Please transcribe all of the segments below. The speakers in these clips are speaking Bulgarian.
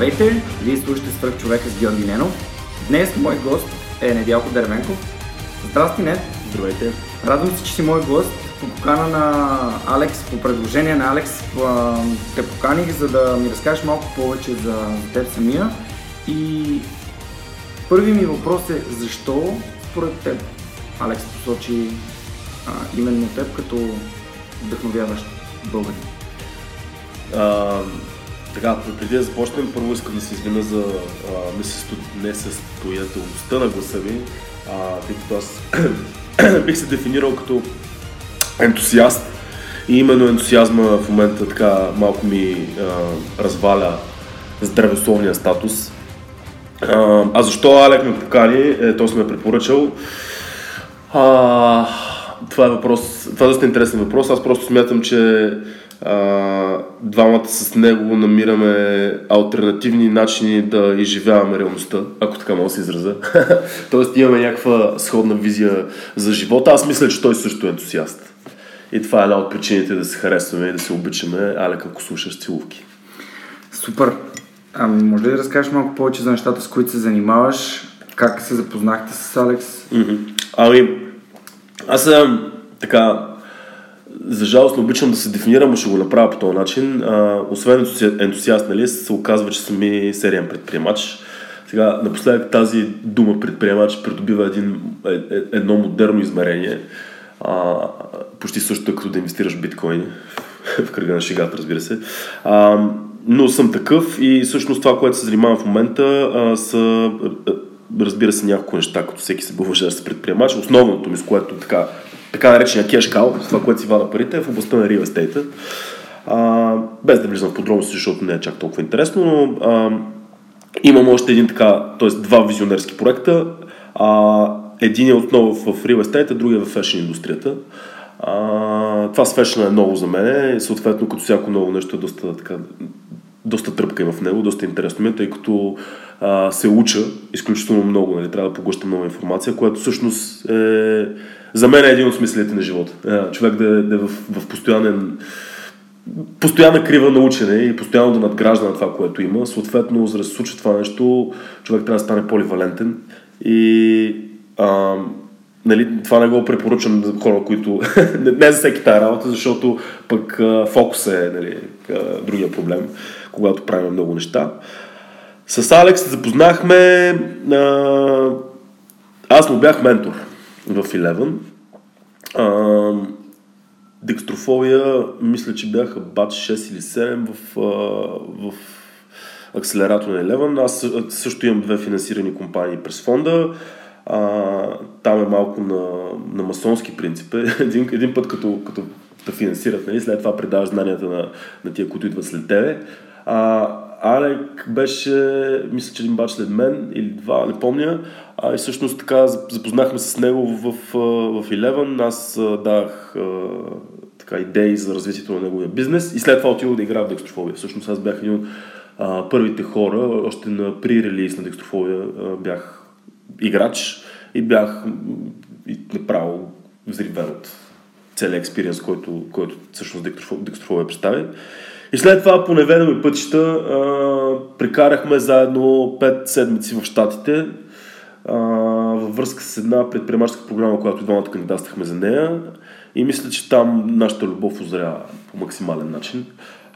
Здравейте, вие слушате Свърх човека с Георги Ненов. Днес мой гост е Недялко Дервенков. Здрасти, Нед. Здравейте. Радвам се, че си мой гост. По покана на Алекс, по предложение на Алекс, те поканих, за да ми разкажеш малко повече за теб самия. И първи ми въпрос е защо според теб Алекс посочи а, именно теб като вдъхновяващ българин? Така, преди да започнем, първо искам да се извиня за несъстоятелността на гласа ми, тъй като аз бих се дефинирал като ентусиаст и именно ентусиазма в момента така малко ми а, разваля здравословния статус. А, а защо Алек ме покани, е, той ме препоръчал. А, това е въпрос, това е доста интересен въпрос. Аз просто смятам, че а, двамата с него намираме альтернативни начини да изживяваме реалността, ако така мога да се израза. Тоест имаме някаква сходна визия за живота. Аз мисля, че той също е ентусиаст. И това е една от причините да се харесваме и да се обичаме. Алек, ако слушаш целувки. Супер! Ами, може ли да разкажеш малко повече за нещата, с които се занимаваш? Как се запознахте с Алекс? Mm-hmm. Ами, аз съм така за жалост не обичам да се дефинирам, ще го направя по този начин. А, освен ентусиаст, нали, се оказва, че съм и сериен предприемач. Сега, напоследък тази дума предприемач придобива един, е, е, едно модерно измерение. А, почти също като да инвестираш в биткоини. в кръга на шегата, разбира се. А, но съм такъв и всъщност това, което се занимавам в момента, а, са разбира се няколко неща, като всеки се бълваше да се предприемач. Основното ми, с което така така наречения кеш кал, това, което си вада парите, е в областта на real estate. Без да влизам в подробности, защото не е чак толкова интересно, но а, имам още един така, т.е. два визионерски проекта. А, един е отново в real estate, другия е в фешн индустрията. А, това с фешн е ново за мен и съответно като всяко ново нещо е доста, така, доста тръпка има в него, доста интересно ми, е, тъй като а, се уча изключително много, нали, трябва да поглъщам нова информация, която всъщност е за мен е един от смислите на живота. Е, човек да, е, да е в, в постоянен постоянна крива на учене и постоянно да надгражда на това, което има. Съответно, за да се случи това нещо, човек трябва да стане поливалентен и а, нали, това не го препоръчвам за хора, които не за всеки тази работа, защото пък а, фокус е нали, а, другия проблем, когато правим много неща. С Алекс се запознахме, а, аз му бях ментор в Eleven. А, декстрофобия, мисля, че бяха бат 6 или 7 в, в акселератор на Eleven. Аз също имам две финансирани компании през фонда. А, там е малко на, на масонски принцип. Един, един път като, като те финансират, нали, след това предаваш знанията на, на тия, които идват след тебе. А, Алек беше, мисля, че един бач след мен или два, не помня. А, и всъщност така запознахме се с него в, в, в Eleven. Аз дах така, идеи за развитието на неговия бизнес и след това отидох да играя в декстрофобия. Всъщност аз бях един от а, първите хора, още на при-релиз на декстрофобия бях играч и бях и направо взривен от целият експириенс, който, който всъщност декстрофобия представи. И след това по неведоми пътища а, прекарахме заедно 5 седмици в Штатите а, във връзка с една предприемаческа програма, която двамата кандидатствахме за нея. И мисля, че там нашата любов озря по максимален начин.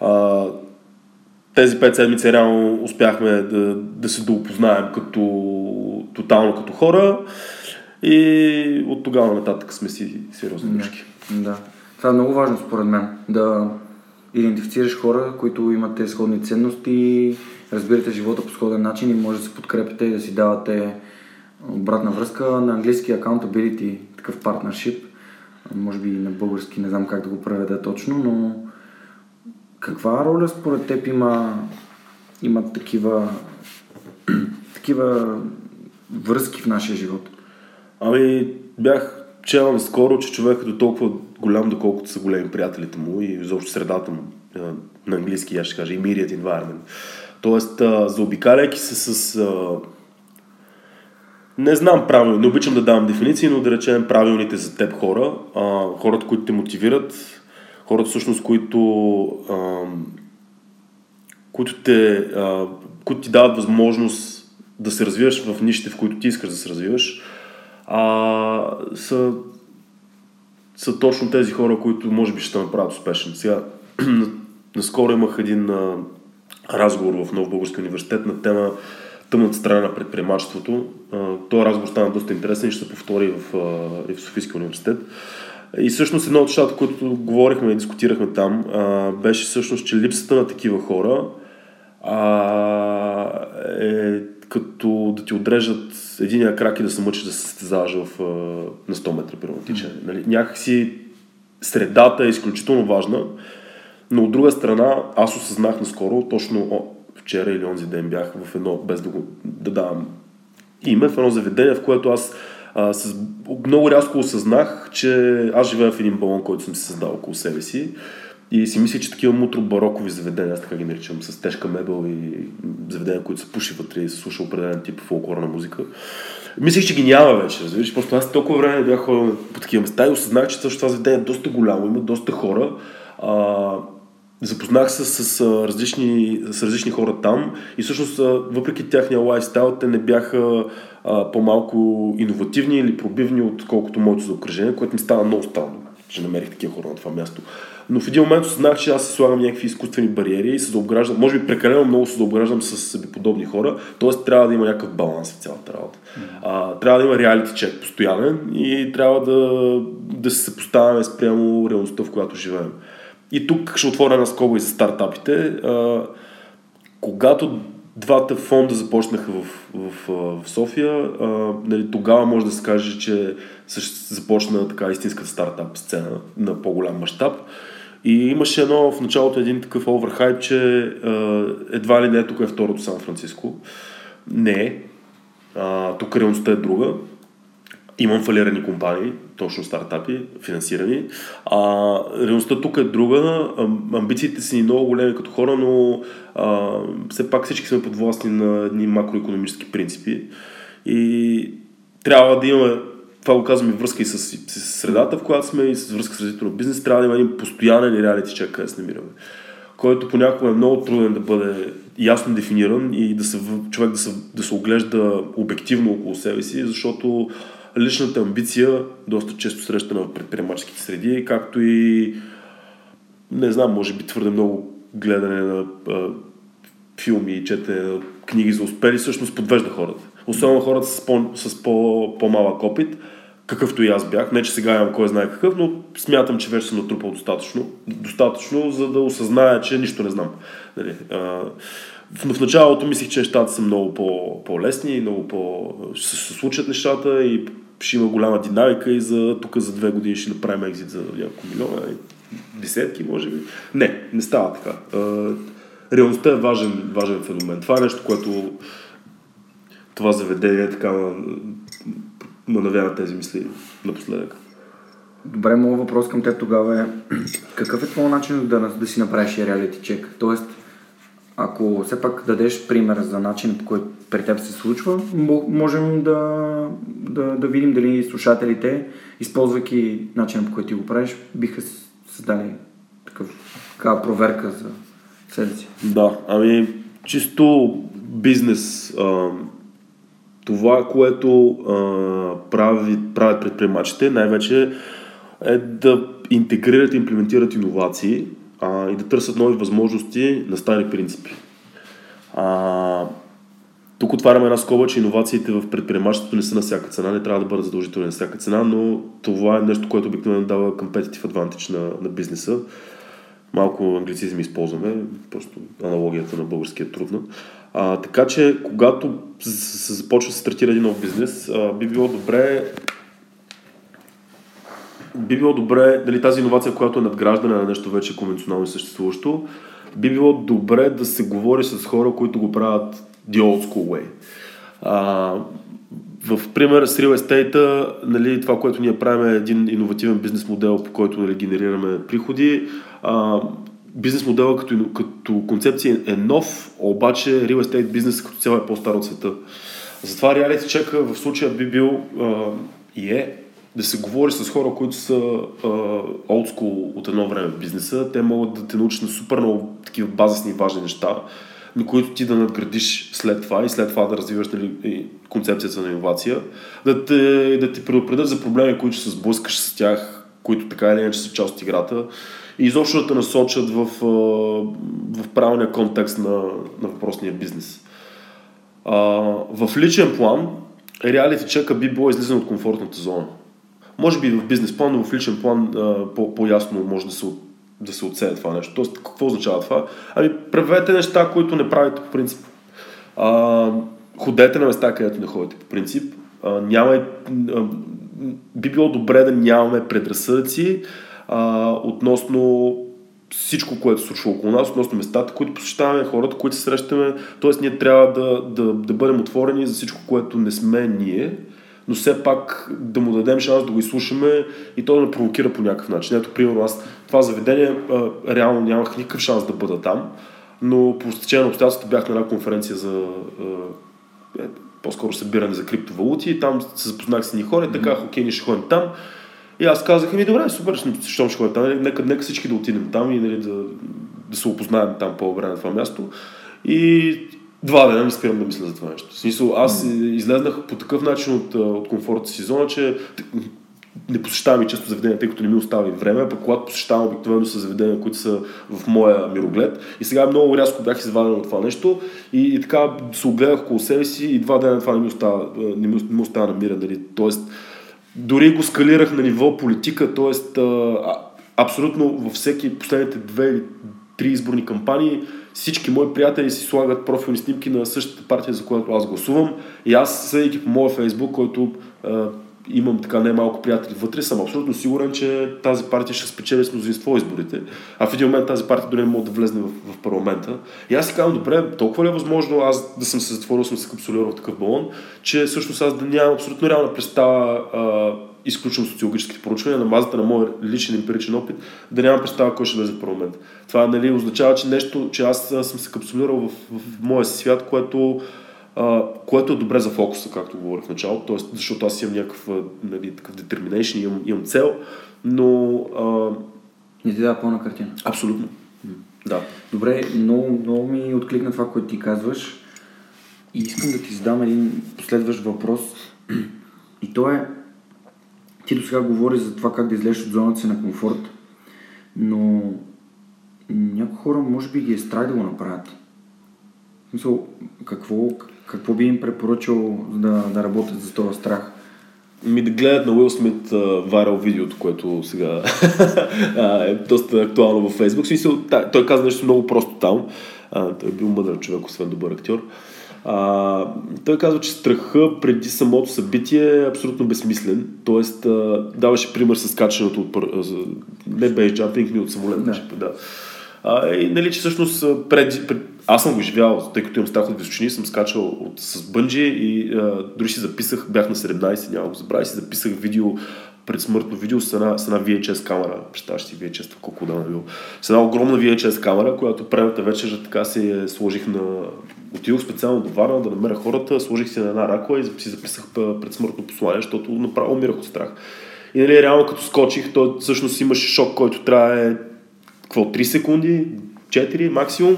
А, тези пет седмици реално успяхме да, да се доопознаем като, тотално като хора и от тогава нататък сме си сериозни дружки. Да. да. Това е много важно според мен. Да идентифицираш хора, които имат сходни ценности, разбирате живота по сходен начин и може да се подкрепите и да си давате обратна връзка на английски accountability, такъв партнершип. Може би на български не знам как да го преведа точно, но каква роля според теб има, има такива, такива връзки в нашия живот? Ами, бях чел скоро, че човекът е толкова голям, доколкото са големи приятелите му и изобщо средата му, на английски я ще кажа, immediate environment. Тоест, заобикаляйки се с... Не знам правилно, не обичам да давам дефиниции, но да речем правилните за теб хора, хората, които те мотивират, хората всъщност, които, които, те, които ти дават възможност да се развиваш в нишите, в които ти искаш да се развиваш, а, са, са точно тези хора, които може би ще направят успешен. Сега, наскоро имах един а, разговор в Нов Български университет на тема тъмната страна на предприемачеството. Този разговор стана доста интересен и ще се повтори в, в Софийския университет. И всъщност едно от нещата, които говорихме и дискутирахме там, беше всъщност, че липсата на такива хора а, е като да ти отрежат единия крак и да се мъчиш да се състезаваш в, на 100 метра при тичане. Mm. Нали? Някакси средата е изключително важна, но от друга страна аз осъзнах наскоро, точно о, вчера или онзи ден бях в едно, без да го да давам име, в едно заведение, в което аз а, с, много рязко осъзнах, че аз живея в един балон, който съм си създал около себе си и си мисля, че такива мутро-барокови заведения, аз така ги наричам, с тежка мебел и заведения, които се пуши вътре и се слуша определен тип фолклорна музика. Мислих, че ги няма вече, разбираш. Просто аз толкова време бях ходил по такива места и осъзнах, че също това заведение е доста голямо, има доста хора. А, запознах се с, с, различни, с различни хора там и всъщност въпреки тяхния лайфстайл, те не бяха а, по-малко иновативни или пробивни, отколкото моето заокръжение, което ми става много странно, че намерих такива хора на това място. Но в един момент осъзнах, че аз си слагам някакви изкуствени бариери и се заобграждам, може би прекалено много се заобграждам с себе подобни хора, т.е. трябва да има някакъв баланс в цялата работа. А, трябва да има реалити чек постоянен и трябва да, да се съпоставяме спрямо реалността, в която живеем. И тук ще отворя една скоба и за стартапите. А, когато двата фонда започнаха в, в, в София, а, нали, тогава може да се каже, че започна така истинската стартап сцена на по-голям мащаб. И имаше едно в началото един такъв оверхайп, че едва ли не тук е второто Сан Франциско. Не. А, тук реалността е друга. Имам фалирани компании, точно стартапи, финансирани. А, реалността тук е друга. Амбициите са ни много големи като хора, но а, все пак всички сме подвластни на едни макроекономически принципи. И трябва да имаме това го казваме връзка и с, с средата, в която сме, и с връзка с развитието на бизнес, трябва да има един постоянен реалити чек, къде се намираме. Който понякога е много труден да бъде ясно дефиниран и да се, човек да се, да се оглежда обективно около себе си, защото личната амбиция доста често срещана в предприемаческите среди, както и не знам, може би твърде много гледане на а, филми и четене на книги за успели, всъщност подвежда хората. Особено хората с, по, с по, по-малък опит, какъвто и аз бях. Не, че сега имам кой знае какъв, но смятам, че вече съм натрупал достатъчно, достатъчно за да осъзная, че нищо не знам. Нали, а, в, в началото мислих, че нещата са много по, по-лесни, много по... се случат нещата и ще има голяма динамика и за тук за две години ще направим екзит за няколко милиона, десетки, може би. Не, не става така. Реалността е важен, важен феномен. Това е нещо, което това заведение така ме навява тези мисли напоследък. Добре, моят въпрос към теб тогава е какъв е твой начин да, да си направиш реалити чек? Тоест, ако все пак дадеш пример за начин, по който при теб се случва, можем да, да, да видим дали слушателите, използвайки начина по който ти го правиш, биха създали такъв, такава проверка за себе си. Да, ами чисто бизнес а, това, което а, прави, правят предприемачите, най-вече е да интегрират и имплементират иновации а, и да търсят нови възможности на стари принципи. А, тук отваряме една скоба, че иновациите в предприемачеството не са на всяка цена, не трябва да бъдат задължителни на всяка цена, но това е нещо, което обикновено дава competitive advantage на, на бизнеса. Малко англицизми използваме, просто аналогията на българския е трудна. А, така че, когато се започва да се стартира един нов бизнес, а, би било добре би било добре, дали тази иновация, която е надграждане на нещо вече конвенционално съществуващо, би било добре да се говори с хора, които го правят the old school way. А, в пример с Real Estate, нали, това, което ние правим е един иновативен бизнес модел, по който нали, генерираме приходи. А, бизнес модела като, като концепция е нов, обаче Real Estate бизнес като цяло е по-стар от света. Затова Reality Check в случая би бил а, и е да се говори с хора, които са олдскул от едно време в бизнеса. Те могат да те научат на супер много такива базисни важни неща, на които ти да надградиш след това и след това да развиваш нали, концепцията на иновация, да те, да те предупредят за проблеми, които се сблъскаш с тях, които така или иначе са част от играта и изобщо да те насочат в, в правилния контекст на, на въпросния бизнес. А, в личен план, реалити чека би било излизане от комфортната зона. Може би в бизнес план, но в личен план по- по-ясно може да се, да се отсее това нещо. Тоест, какво означава това? Ами, правете неща, които не правите по принцип. А, ходете на места, където не ходите по принцип. А, няма, а, би било добре да нямаме предразсъдъци а, относно всичко, което се случва около нас, относно местата, които посещаваме, хората, които се срещаме. Тоест, ние трябва да, да, да бъдем отворени за всичко, което не сме ние но все пак да му дадем шанс да го изслушаме и то да ме провокира по някакъв начин. Ето, примерно, аз това заведение а, реално нямах никакъв шанс да бъда там, но по стечение на обстоятелствата бях на една конференция за а, е, по-скоро събиране за криптовалути и там се запознах с едни хора и така, окей, ние ще ходим там. И аз казах, ми добре, супер, защо ще там, нека, нека всички да отидем там и нали, да, да се опознаем там по-добре на това място. И два дена не спирам да мисля за това нещо. В смисъл, аз mm. излезнах по такъв начин от, от комфортната си зона, че не посещавам и често заведения, тъй като не ми остава и време, пък когато посещавам обикновено са заведения, които са в моя мироглед. И сега много рязко бях изваден от това нещо и, и така се огледах около себе си и два дена това не ми остава, не ми, не ми остава. Нали? Тоест, дори го скалирах на ниво политика, т.е. абсолютно във всеки последните две или три изборни кампании всички мои приятели си слагат профилни снимки на същата партия, за която аз гласувам. И аз, съдейки по моя фейсбук, който имам така не малко приятели вътре, съм абсолютно сигурен, че тази партия ще спечели с мнозинство изборите. А в един момент тази партия дори не може да влезне в, в парламента. И аз си казвам, добре, толкова ли е възможно аз да съм се затворил, съм се капсулирал в такъв балон, че всъщност аз да нямам абсолютно реална представа изключвам социологическите проучвания на базата на моя личен емпиричен опит, да нямам представа кой ще влезе в парламент. Това нали, означава, че нещо, че аз съм се капсулирал в, в, в моя свят, което, което е добре за фокуса, както говорих в началото, т.е. защото аз имам някакъв нали, такъв determination, имам, имам цел, но... А... Не ти дава пълна картина. Абсолютно. Да. Добре, много, много ми откликна това, което ти казваш. И искам да ти задам един последващ въпрос. И то е, ти до сега говори за това как да излезеш от зоната си на комфорт, но някои хора може би ги е страх да го направят. В смисъл, какво, какво би им препоръчал да, да работят за този страх? Ми да гледат на Уил Смит вайрал видеото, което сега е доста актуално във Фейсбук. Смисъл, той каза нещо много просто там. той е бил мъдър човек, освен добър актьор. А, той казва, че страха преди самото събитие е абсолютно безсмислен. Тоест, а, даваше пример с качването от... Не бейс джампинг, ми от самолет. Да. да. А, и нали, че всъщност пред, пред, аз съм го живял, тъй като имам страх от височини, съм скачал от, с бънджи и а, дори си записах, бях на 17, няма го забравя, си записах видео предсмъртно видео с една, с една VHS камера. Представяш си VHS, колко да бил. С една огромна VHS камера, която предната вечер така си сложих на... Отидох специално до Варна да намеря хората, сложих си на една ракла и си записах предсмъртно послание, защото направо умирах от страх. И нали, реално като скочих, то всъщност имаше шок, който трае какво, 3 секунди, 4 максимум.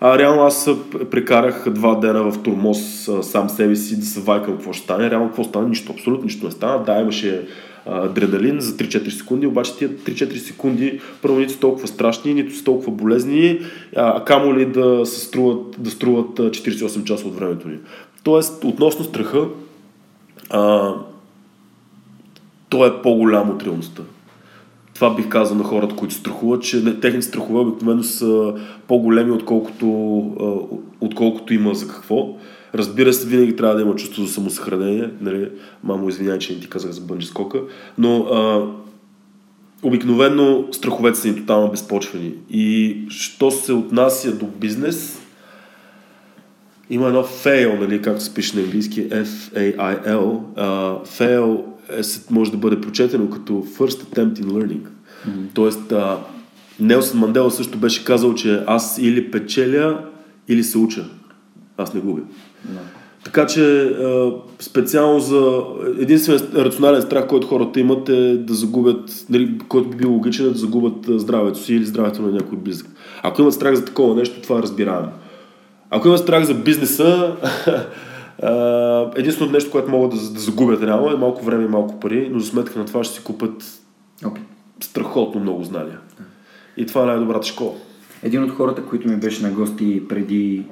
А реално аз прекарах два дена в турмоз сам себе си да се вайкам какво ще стане. Реално какво стане? Нищо, абсолютно нищо не стана. Да, имаше адреналин за 3-4 секунди, обаче тия 3-4 секунди първо нито са толкова страшни, нито са толкова болезни, а камо ли да, се струват, да струват 48 часа от времето ни. Тоест, относно страха, а, то е по-голям от реалността. Това бих казал на хората, които страхуват, че техните страхове обикновено са по-големи, отколкото, отколкото има за какво. Разбира се, винаги трябва да има чувство за самосъхранение. Нали? Мамо, извинявай, че не ти казах за бънджи скока. Но а, обикновено страховете са ни тотално безпочвени. И що се отнася до бизнес, има едно fail, нали, както се пише на английски, F-A-I-L. Uh, fail е, може да бъде прочетено като first attempt in learning. Mm-hmm. Тоест, uh, Нелсън Мандела също беше казал, че аз или печеля, или се уча. Аз не губя. No. Така че специално за единственият рационален страх, който хората имат е да загубят, нали, който би бил логичен е да загубят здравето си или здравето на някой близък. Ако имат страх за такова нещо, това е разбираемо. Ако имат страх за бизнеса, единственото нещо, което могат да, да загубят реално е малко време и малко пари, но за сметка на това ще си купят okay. страхотно много знания. И това е най-добрата школа. Един от хората, които ми беше на гости преди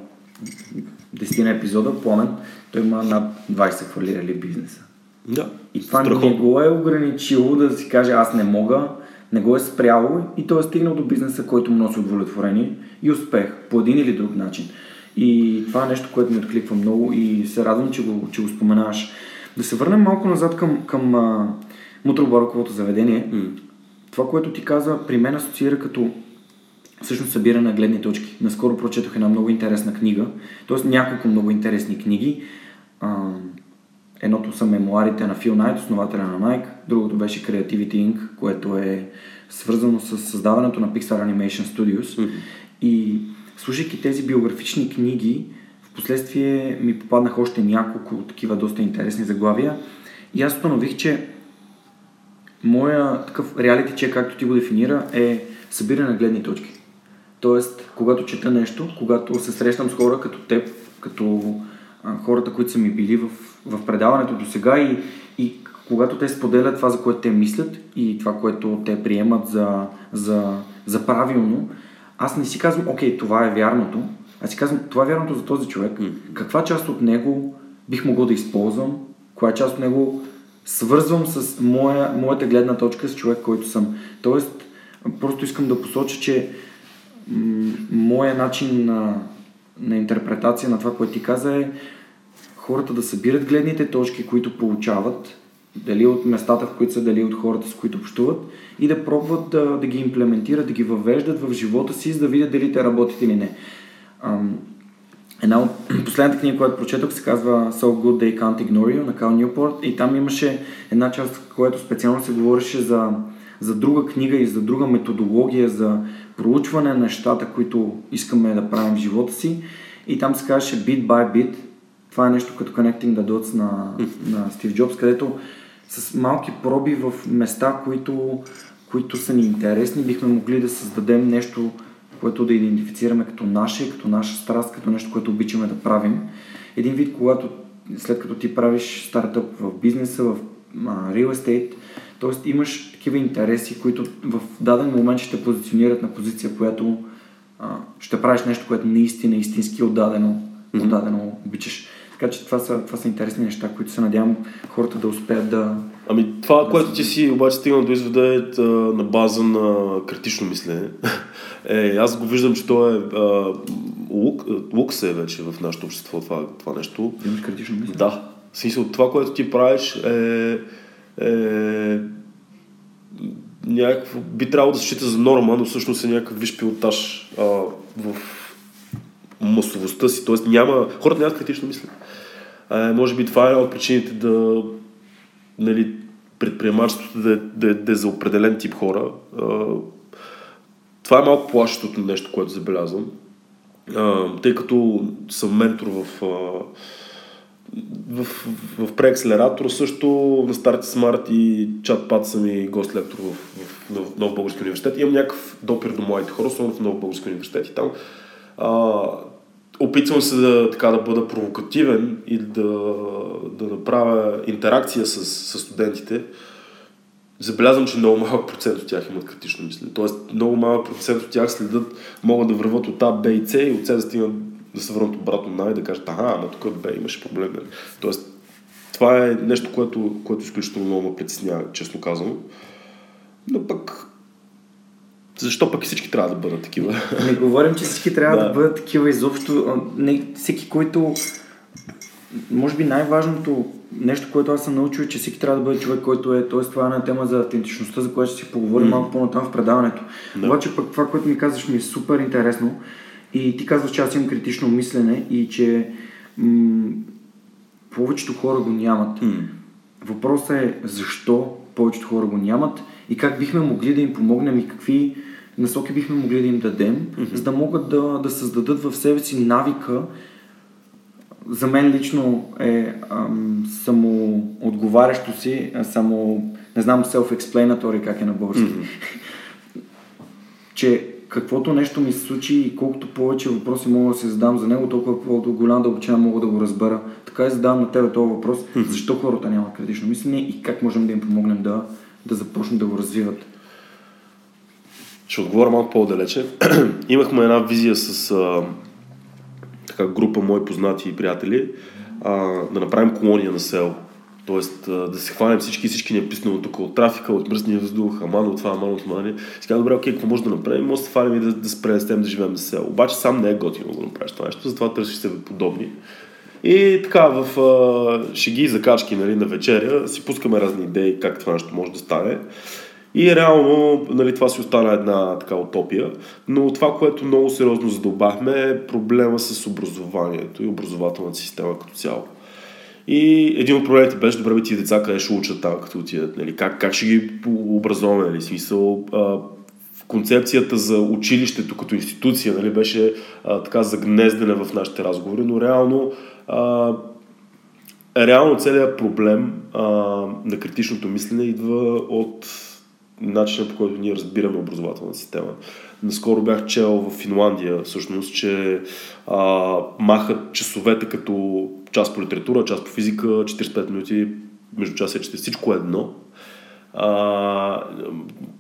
10 на епизода, Пламен, той има над 20 фалирали бизнеса. Да. И това страхотно. не го е ограничило да си каже аз не мога, не го е спряло и той е стигнал до бизнеса, който му носи удовлетворение и успех по един или друг начин. И това е нещо, което ми откликва много и се радвам, че го, че го споменаваш. Да се върнем малко назад към, към а, мутробароковото заведение. Mm. Това, което ти каза, при мен асоциира като всъщност събиране на гледни точки. Наскоро прочетох една много интересна книга, т.е. няколко много интересни книги. А, едното са мемуарите на Фил Найт, основателя на Nike, другото беше Creativity Inc., което е свързано с създаването на Pixar Animation Studios. Mm-hmm. И слушайки тези биографични книги, в последствие ми попаднаха още няколко такива доста интересни заглавия и аз установих, че моя такъв реалити чек, както ти го дефинира, е събиране на гледни точки. Тоест, когато чета нещо, когато се срещам с хора като теб, като а, хората, които са ми били в, в предаването до сега и, и когато те споделят това, за което те мислят и това, което те приемат за, за, за правилно, аз не си казвам, окей, това е вярното, аз си казвам, това е вярното за този човек. Каква част от него бих могъл да използвам, коя част от него свързвам с моя, моята гледна точка с човек, който съм. Тоест, просто искам да посоча, че м- моя начин на, на интерпретация на това, което ти каза е хората да събират гледните точки, които получават, дали от местата, в които са, дали от хората, с които общуват, и да пробват да, да ги имплементират, да ги въвеждат в живота си, за да видят дали те работят или не. Ам, една от последната книга, която прочетох, се казва So Good They Can't Ignore You на Кал Ньюпорт и там имаше една част, в която специално се говореше за, за друга книга и за друга методология за проучване на нещата, които искаме да правим в живота си и там се казваше Bit by Bit. Това е нещо като Connecting the Dots на, на Стив Джобс, където с малки проби в места, които, които са ни интересни, бихме могли да създадем нещо, което да идентифицираме като наше, като наша страст, като нещо, което обичаме да правим. Един вид, когато след като ти правиш стартъп в бизнеса, в real estate, т.е. имаш такива интереси, които в даден момент ще те позиционират на позиция, която а, ще правиш нещо, което наистина, истински отдадено, отдадено обичаш. Така че това са, това са интересни неща, които се надявам хората да успеят да... Ами това, да което ти си обаче стигнал до извода е на база на критично мислене. Е, аз го виждам, че то е а, лук, се е вече в нашето общество това, това нещо. Имаш критично мислене? Да. В смисъл, това, което ти правиш е, е някакво, би трябвало да се счита за норма, но всъщност е някакъв виш пилотаж а, в масовостта си, т.е. няма, хората нямат критично мислене. А, може би това е една от причините да нали, предприемачеството да, да, да е за определен тип хора. Това е малко плашещото нещо, което забелязвам. Тъй като съм ментор в, а, в, в, в преакселератор, също на Старти Смарт и чат-пат съм и гост-лектор в, в, в Нов Български университет. Имам някакъв допир до моите хора, особено в Нов Български университет и там А, опитвам се да, така, да бъда провокативен и да, да направя интеракция с, с студентите. Забелязвам, че много малък процент от тях имат критично мислене. Тоест, много малък процент от тях следят, могат да върват от А, Б и С и от С да стигнат да се върнат обратно на и да кажат, ага, ама тук Б имаше проблем. Нали? Тоест, това е нещо, което, което изключително много ме притеснява, честно казано. Но пък защо пък всички трябва да бъдат такива? Не говорим, че всички трябва да, да бъдат такива изобщо. Не, всеки, който... Може би най-важното нещо, което аз съм научил е, че всеки трябва да бъде човек, който е... Тоест, това е една тема за автентичността, за която ще си поговорим mm. малко по-натам в предаването. Да. Обаче пък това, което ми казваш, ми е супер интересно. И ти казваш, че аз имам критично мислене и че м- повечето хора го нямат. Mm. Въпросът е защо повечето хора го нямат и как бихме могли да им помогнем и какви насоки бихме могли да им дадем, mm-hmm. за да могат да, да създадат в себе си навика. За мен лично е ам, само отговарящо си, само, не знам, self-explanatory как е на български, mm-hmm. че каквото нещо ми се случи и колкото повече въпроси мога да се задам за него, толкова по-голям дълбочина мога да го разбера. Така и задавам на тебе този въпрос, mm-hmm. защо хората нямат критично мислене и как можем да им помогнем да, да започнат да го развиват. Ще отговоря малко по-далече. Имахме една визия с а, така, група мои познати и приятели а, да направим колония на село. Тоест да се хванем всички, всички ни е писнало тук от трафика, от мръсния въздух, аман от това, аман от това. Сега, добре, окей, какво може да направим? Може да се фанем и да, да се пренестем да живеем на село. Обаче сам не е готино да го направиш това нещо, затова търсиш себе подобни. И така, в а, шеги и закачки нали, на вечеря си пускаме разни идеи как това нещо може да стане. И реално нали, това си остана една така утопия. Но това, което много сериозно задълбахме е проблема с образованието и образователната система като цяло. И един от проблемите беше, добре, тия деца къде ще учат там, като отидат, нали? как, как ще ги образоваме, нали? смисъл, а, концепцията за училището като институция нали, беше а, така загнездена в нашите разговори, но реално а, реално целият проблем а, на критичното мислене идва от начина по който ние разбираме образователната система. Наскоро бях чел в Финландия, всъщност, че а, махат часовете като час по литература, час по физика, 45 минути, между час и 40, всичко е едно. А,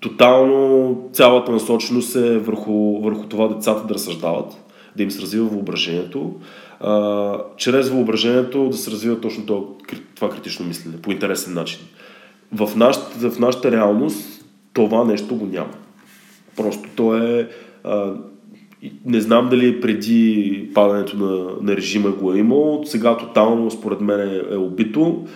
тотално цялата насоченост е върху, върху това децата да разсъждават, да им се развива въображението, а, чрез въображението да се развива точно това, това критично мислене по интересен начин. В нашата, в нашата реалност това нещо го няма. Просто то е... А, не знам дали преди падането на, на режима го е имал, сега тотално според мен е, е убито.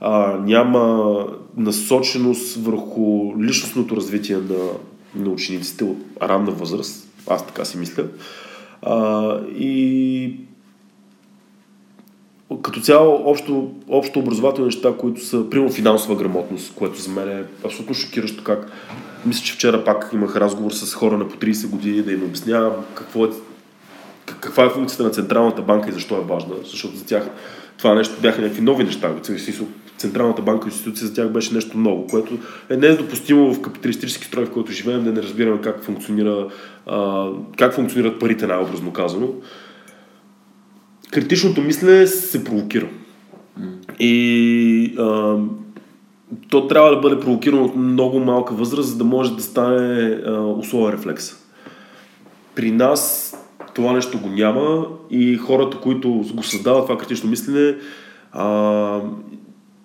А, няма насоченост върху личностното развитие на, на учениците от ранна възраст. Аз така си мисля. А, и като цяло общо, общо образователни неща, които са, примерно финансова грамотност, което за мен е абсолютно шокиращо как мисля, че вчера пак имах разговор с хора на по 30 години да им обяснявам какво е, каква е функцията на Централната банка и защо е важна, защото за тях това нещо бяха някакви нови неща. Централната банка институция за тях беше нещо ново, което е недопустимо в капиталистически строй, в който живеем, да не разбираме как, функционира, а, как функционират парите, най-образно казано. Критичното мислене се провокира. И а, то трябва да бъде провокирано от много малка възраст, за да може да стане а, условия рефлекс. При нас това нещо го няма и хората, които го създават това критично мислене, а,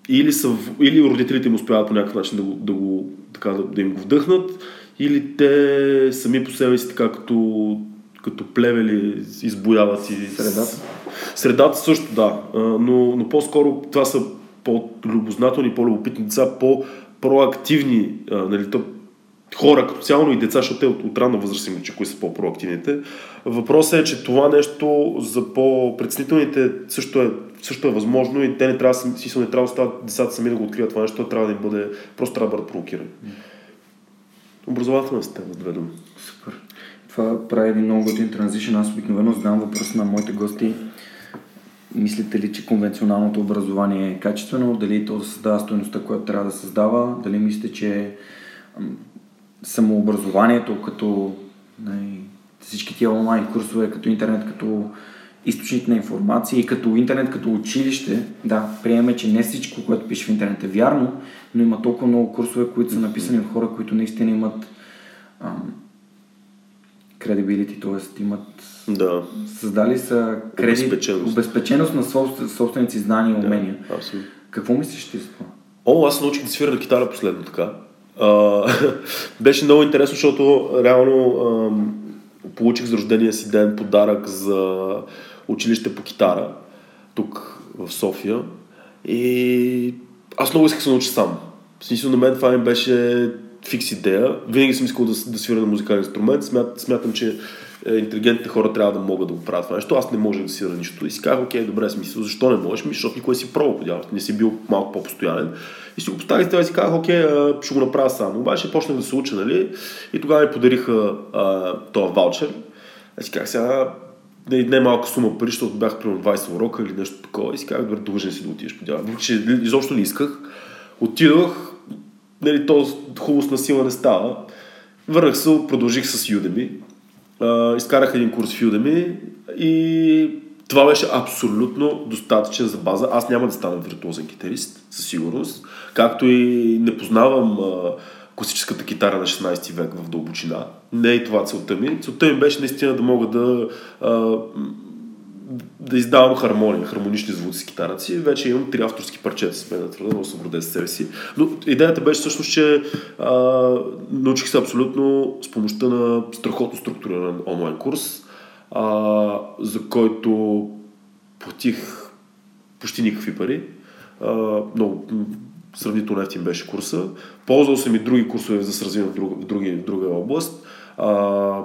или, са, или родителите им успяват по някакъв начин да, го, да, го, така, да, да им го вдъхнат, или те сами по себе си така като, като плевели избояват и... Средата? Средата също, да. Но, но по-скоро това са по-любознателни, по-любопитни деца, по-проактивни, нали, то, хора като цяло, и деца, защото те от, от ранна възраст им че кои са по-проактивните. Въпросът е, че това нещо за по-предснителните също е, също е възможно и те не трябва, смисъл, не трябва да стават децата сами да го откриват това нещо, трябва да им бъде, просто трябва да бъдат провокирани. Образователна система, две думи. Супер. Това прави един много готин транзишен. Аз обикновено задавам въпрос на моите гости Мислите ли, че конвенционалното образование е качествено? Дали то да създава стоеността, която трябва да създава? Дали мислите, че самообразованието като най- всички тия онлайн курсове, като интернет, като източник на информация и като интернет, като училище, да, приемаме, че не всичко, което пише в интернет е вярно, но има толкова много курсове, които са написани от хора, които наистина имат кредибилити, т.е. имат Да. създали са кредит, Обезпеченост. обезпеченост на собствен- собственици знания и Да, умения. абсолютно. Какво мислиш ти за това? О, аз научих да свира на китара последно така. А, беше много интересно, защото реално ам, получих за рождения си ден подарък за училище по китара, тук в София. И аз много исках да се науча сам. В смисъл на мен това ми беше фикс идея. Винаги съм искал да, да свира на музикален инструмент. Смят, смятам, че е, интелигентните хора трябва да могат да го правят това нещо. Аз не можех да свира нищо. И си казах, окей, добре, смисъл, защо не можеш? Ми, защото никой си пробвал по дялото. Не си бил малко по-постоянен. И си го поставих и си казах, окей, ще го направя сам. Обаче почнах да се уча, нали? И тогава ми подариха този ваучер. Аз си казах, сега не, не малка сума пари, защото бях примерно 20 урока или нещо такова. И си казах, добре, дължен си да отидеш по дялото. Въпреки, че изобщо не исках. Отидох, нали, то хубаво с насила не става. Върнах се, продължих с Udemy. А, изкарах един курс в Udemy и това беше абсолютно достатъчен за база. Аз няма да стана виртуозен китарист, със сигурност. Както и не познавам класическата китара на 16 век в дълбочина. Не е и това целта ми. Целта ми беше наистина да мога да да издавам хармония, хармонични звуци с китарата. Вече имам три авторски парчета с мен да твърда, много с себе си. Но идеята беше всъщност, че а, научих се абсолютно с помощта на страхотно структуриран онлайн курс, а, за който платих почти никакви пари. А, много сравнително ефтин беше курса. Ползвал съм и други курсове, за да се в друга, в друга област. А,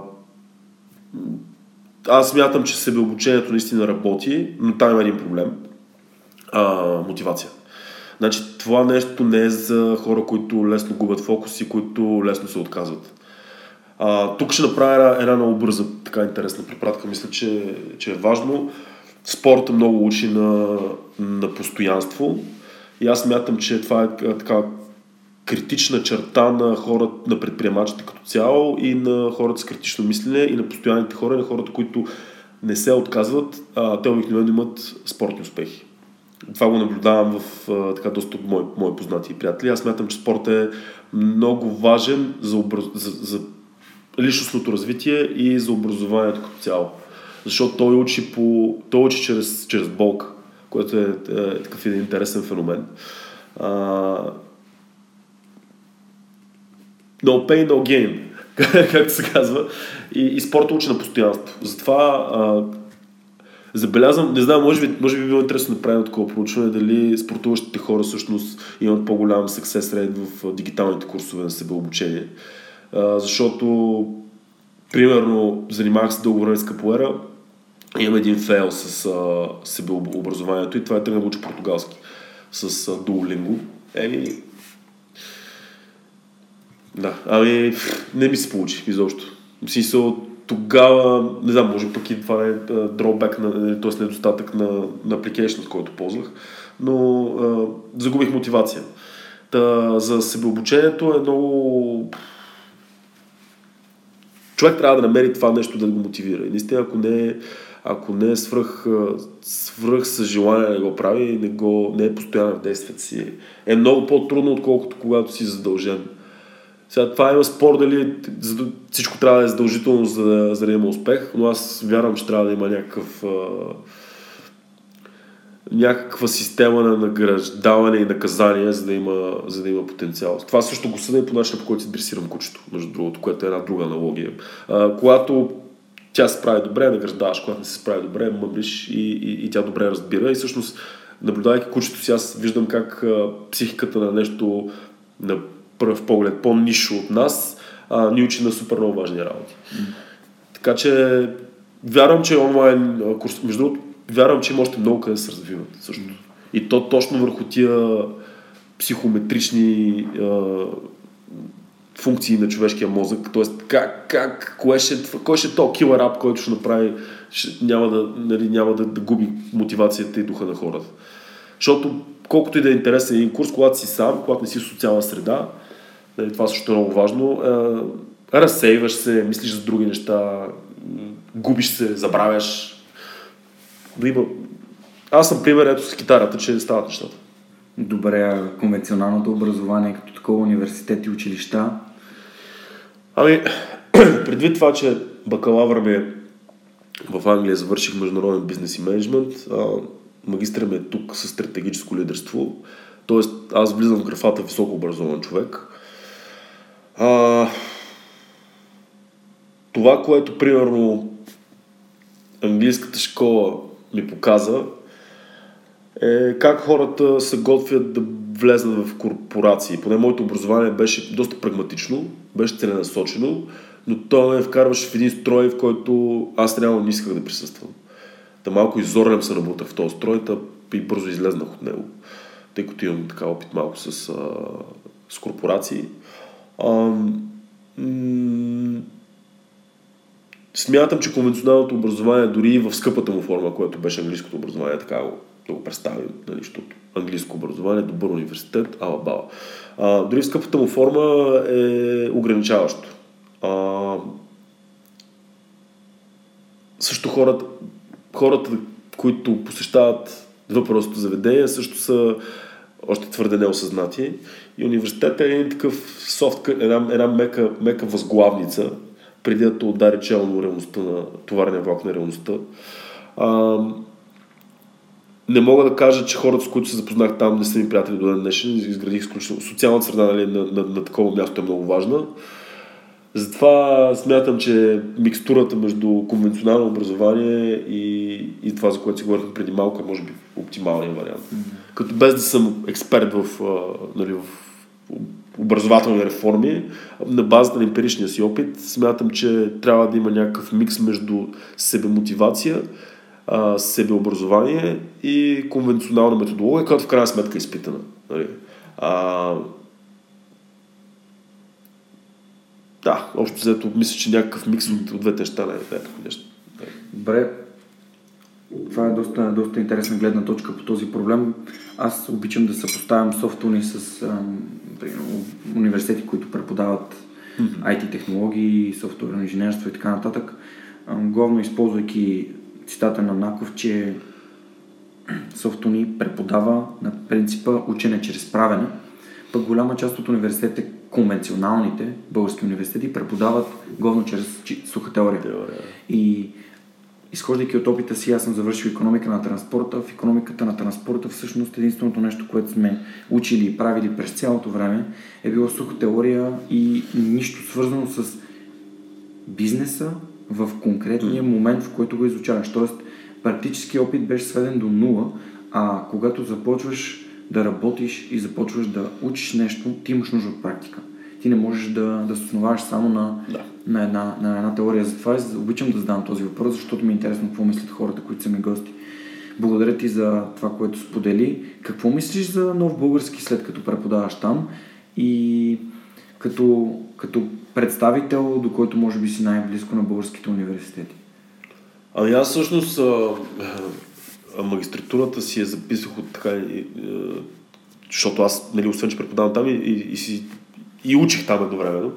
аз смятам, че себеобучението наистина работи, но там има един проблем. А, мотивация. Значи това нещо не е за хора, които лесно губят фокус и които лесно се отказват. А, тук ще направя една, много бърза, така интересна препратка. Мисля, че, че е важно. Спорта много учи на, на постоянство. И аз смятам, че това е така критична черта на хората, на предприемачите като цяло и на хората с критично мислене и на постоянните хора, и на хората, които не се отказват, а, те обикновено имат спортни успехи. Това го наблюдавам в а, така доста от мои, мои познати и приятели. Аз смятам, че спорт е много важен за, образ... за, за личностното развитие и за образованието като цяло. Защото той учи, по... той учи чрез, чрез болка, което е, е такъв един интересен феномен. А, No pain, no gain, както се казва. И, и спорта учи на постоянство. Затова а, забелязвам, не знам, може би, може би било интересно да правим такова проучване, дали спортуващите хора всъщност имат по-голям success rate в дигиталните курсове на себеобучение. А, защото, примерно, занимавах се дълго време с капоера, имам един фейл с а, себеобразованието и това е тръгна да уча португалски с а, Duolingo. Еми, да, ами не ми се получи изобщо. В смисъл, тогава, не знам, може пък и това е дробек, т.е. недостатък на, на application, който ползвах, но а, загубих мотивация. Та, за себеобучението е много... Човек трябва да намери това нещо да го мотивира. И наистина, ако не ако не е свръх, свръх с желание да го прави, не, го, не е постоянно в действията си, е много по-трудно, отколкото когато си задължен. Сега това има спор дали всичко трябва да е задължително, за да, за да има успех, но аз вярвам, че трябва да има някакъв някаква система на награждаване и наказание, за да има, за да има потенциал. Това също го съда и по начина, по който си дресирам кучето, между другото, което е една друга аналогия. А, когато тя се справи добре, награждаваш, когато не се справи добре, мъмриш и, и, и тя добре разбира. И всъщност, наблюдавайки кучето си, аз виждам как а, психиката на нещо на пръв поглед по-нишо от нас а, ни учи на супер много важни работи. Така че вярвам, че онлайн курс, между другото, вярвам, че има още много къде да се развиват. Също. И то точно върху тия психометрични а, функции на човешкия мозък, т.е. как, как, кое ще, кой ще е то килър ап, който ще направи, ще, няма, да, нали, няма да, да губи мотивацията и духа на хората. Защото колкото и да е интересен един курс, когато си сам, когато не си в социална среда, това също е много важно, е, разсейваш се, мислиш за други неща, губиш се, забравяш. Да има... Аз съм пример ето с китарата, че стават нещата. Добре, а конвенционалното образование като такова университет и училища? Ами, предвид това, че бакалавър ми е в Англия завърших международен бизнес и менеджмент, магистър ми е тук с стратегическо лидерство, т.е. аз влизам в графата високо образован човек. А, това, което примерно английската школа ми показа, е как хората се готвят да влезнат в корпорации. Поне моето образование беше доста прагматично, беше целенасочено, но то ме вкарваше в един строй, в който аз реално не исках да присъствам. Та малко изорнем се работа в този строй, та и бързо излезнах от него, тъй като имам така опит малко с, а, с корпорации. Смятам, че конвенционалното образование, дори и в скъпата му форма, което беше английското образование, така го, да го представим, нали, защото английско образование, добър университет, ала бала. А, дори в скъпата му форма е ограничаващо. А, също хората, хората, които посещават въпросното заведение, също са още твърде неосъзнати. И университетът е един такъв софт, една, една мека, мека възглавница, преди да удари челно реалността на товарния влак на реалността. А, не мога да кажа, че хората, с които се запознах там, не са ми приятели до ден днешен. Изградих изключително. Социалната среда нали, на, на, на, такова място е много важна. Затова смятам, че микстурата между конвенционално образование и, и това, за което си говорихме преди малко, е може би оптималният вариант. Mm-hmm. Като без да съм експерт в, нали, в образователни реформи, на базата на емпиричния си опит, смятам, че трябва да има някакъв микс между себемотивация, себеобразование и конвенционална методология, която в крайна сметка е изпитана. Нали. А, да, общо взето мисля, че някакъв микс от, двете неща не е нещо. Добре, това е доста, доста интересна гледна точка по този проблем. Аз обичам да съпоставям софтуни с университети, които преподават mm-hmm. IT технологии, софтуерно инженерство и така нататък. Главно използвайки цитата на Наков, че софтуни преподава на принципа учене чрез правене. Пък голяма част от университетите конвенционалните български университети преподават главно чрез суха теория. теория. И изхождайки от опита си, аз съм завършил економика на транспорта. В економиката на транспорта всъщност единственото нещо, което сме учили и правили през цялото време е било суха теория и нищо свързано с бизнеса в конкретния момент, в който го изучаваш. Тоест, практически опит беше сведен до нула, а когато започваш да работиш и започваш да учиш нещо, ти имаш нужда от практика. Ти не можеш да, да се основаваш само на, да. на, една, на една теория. Затова обичам да задам този въпрос, защото ми е интересно какво мислят хората, които са ми гости. Благодаря ти за това, което сподели. Какво мислиш за нов български след като преподаваш там и като, като представител, до който може би си най-близко на българските университети? Ами аз всъщност магистратурата си я записах от така, защото аз, нали, освен, че преподавам там и, и, и, си, и учих там едновременно.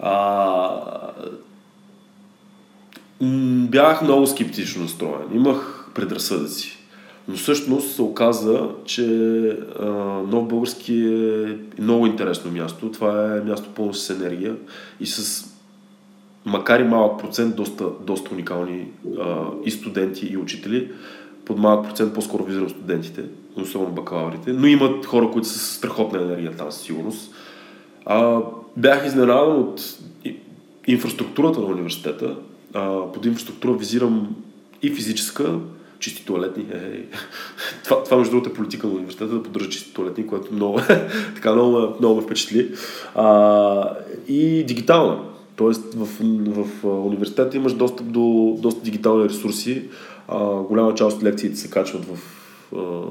А, бях много скептично настроен. Имах предразсъдъци. Но всъщност се оказа, че а, Нов Български е много интересно място. Това е място пълно с енергия и с макар и малък процент, доста, доста уникални а, и студенти, и учители под малък процент по-скоро визирам студентите, особено бакалаврите, но имат хора, които са с страхотна енергия там със сигурност. А, бях изненадан от инфраструктурата на университета. А, под инфраструктура визирам и физическа, чисти туалетни. Е. Това, това, между другото, е политика на университета да поддържа чисти туалетни, което много, така, много, много ме впечатли. А, и дигитална. Тоест в, в университета имаш достъп до доста дигитални ресурси, а, голяма част от лекциите се качват в а,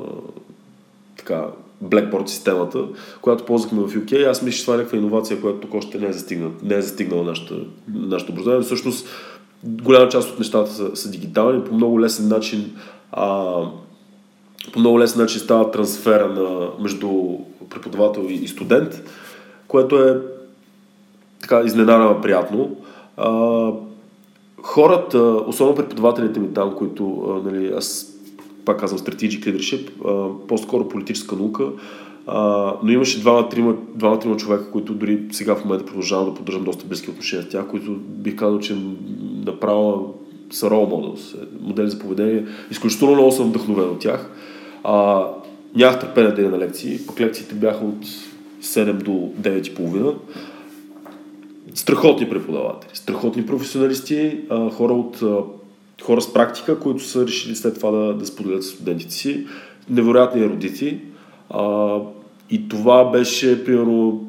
така, Blackboard системата, която ползвахме в UK. Аз мисля, че това е някаква иновация, която тук още не е застигнала, не е застигнала нашата, нашето образование. Всъщност, голяма част от нещата са, са дигитални, по много лесен начин а, по много лесен начин става трансфера на, между преподавател и, студент, което е така изненадано приятно. А, хората, особено преподавателите ми там, които, а, нали, аз пак казвам Strategic Leadership, по-скоро политическа наука, но имаше двама-трима, двама-трима човека, които дори сега в момента продължавам да поддържам доста близки отношения с тях, които бих казал, че направо са role models, модели за поведение. Изключително много съм вдъхновен от тях. А, нямах търпение да на лекции, пък лекциите бяха от 7 до 9.30. Страхотни преподаватели, страхотни професионалисти, хора от хора с практика, които са решили след това да, да споделят студентите си. Невероятни еродити. А, и това беше примерно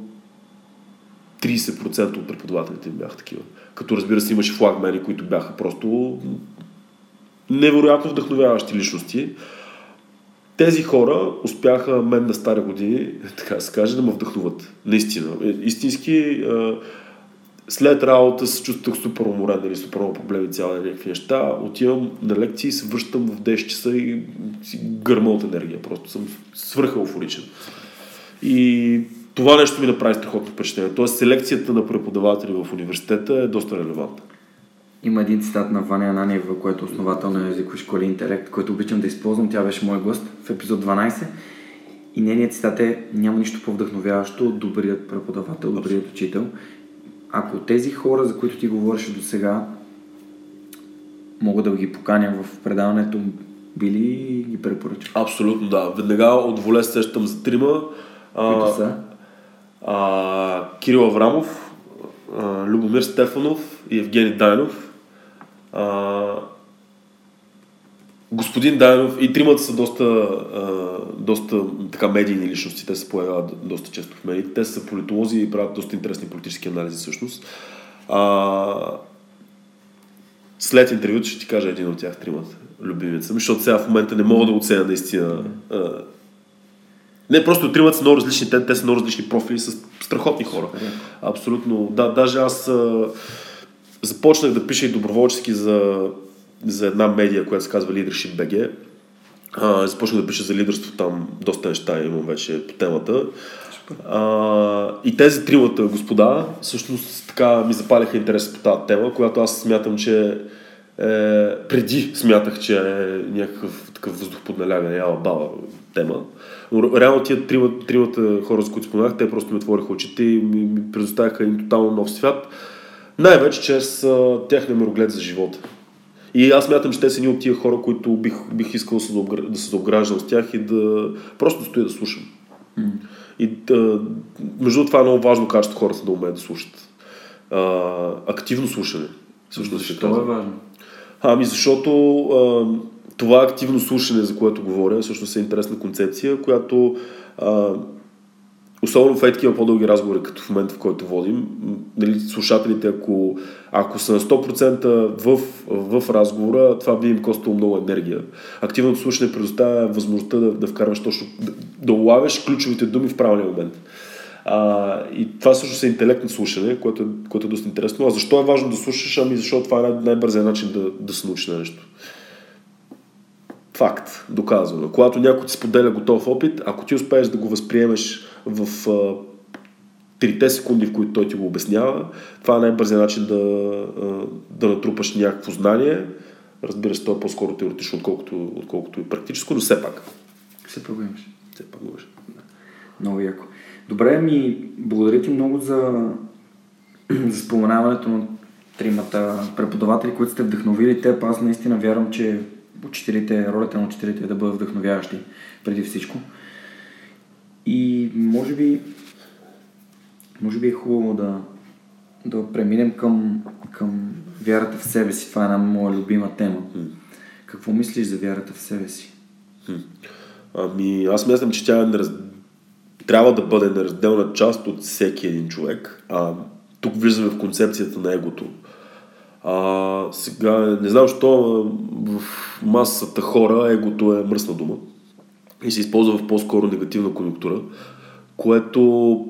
30% от преподавателите им бяха такива. Като разбира се имаше флагмени, които бяха просто невероятно вдъхновяващи личности. Тези хора успяха мен на стари години, така да се каже, да ме вдъхнуват. Наистина. Истински след работа се чувствах супер уморен, нали, супер много проблеми, цяла някакви неща. Отивам на лекции се връщам в 10 часа и си гърма от енергия. Просто съм свръх еуфоричен. И това нещо ми направи страхотно впечатление. Тоест селекцията на преподаватели в университета е доста релевантна. Има един цитат на Ваня Ананиева, който е основател на езикови школи Интелект, който обичам да използвам. Тя беше мой гост в епизод 12. И нейният цитат е няма нищо по-вдъхновяващо от добрият преподавател, добрият учител. Ако тези хора, за които ти говориш до сега, мога да ги поканя в предаването, били ги препоръчвам? Абсолютно, да. Веднага от воле сещам за трима. Които са? а, Кирил Аврамов, а, Любомир Стефанов и Евгений Дайнов. А, господин Дайнов и тримата са доста, а, доста така медийни личности, те се появяват доста често в медиите. Те са политолози и правят доста интересни политически анализи всъщност. А, след интервюто ще ти кажа един от тях, тримата любимица, защото сега в момента не мога да оценя наистина не, просто тримата са много различни, те, те са много различни профили, са страхотни хора. Абсолютно. Да, даже аз а, започнах да пиша и доброволчески за, за една медия, която се казва Leadership BG. А, започнах да пиша за лидерство там, доста неща имам вече по темата. А, и тези тримата господа всъщност така ми запаляха интерес по тази тема, която аз смятам, че е, преди смятах, че е някакъв такъв въздух под налягане, яла баба тема. Но реално тия тримата, тримата хора, за които споменах, те просто ми отвориха очите и ми, ми предоставяха един тотално нов свят. Най-вече чрез техния мироглед за живота. И аз мятам, че те са едни от тия хора, които бих, бих искал да се заобграждам с тях и да просто стоя да слушам. Mm. И да, между това е много важно качество хората да умеят да слушат. А, активно слушане. Всъщност, Защо е важно? Ами защото а, това активно слушане, за което говоря, всъщност е интересна концепция, която а, особено в такива по-дълги разговори, като в момента, в който водим, нали, слушателите, ако, ако са на 100% в, в разговора, това би им коствало много енергия. Активното слушане предоставя възможността да, да вкарваш точно, да, да улавяш ключовите думи в правилния момент. А, и това също е интелектно слушане, което е, което е доста интересно. А защо е важно да слушаш? Ами защото това е най- най-бързият начин да, да се научи на нещо. Факт, доказано. Когато някой ти споделя готов опит, ако ти успееш да го възприемеш в а, трите секунди, в които той ти го обяснява, това е най-бързият начин да, да натрупаш някакво знание. Разбира се, то е по-скоро теоретично, отколкото, отколкото и практическо, но все пак. Все пак го имаш. Все пак го имаш. Много яко. Добре, ми благодаря ти много за, за споменаването на тримата преподаватели, които сте вдъхновили теб. Аз наистина вярвам, че учителите, ролята на учителите е да бъдат вдъхновяващи преди всичко. И може би, може би е хубаво да, да преминем към, към вярата в себе си. Това е една моя любима тема. Какво мислиш за вярата в себе си? Ами, аз мислям, че тя е нераз... трябва да бъде неразделна част от всеки един човек. А, тук влизаме в концепцията на егото. А, сега, не знам, защо в масата хора егото е мръсна дума и се използва в по-скоро негативна конъюнктура, което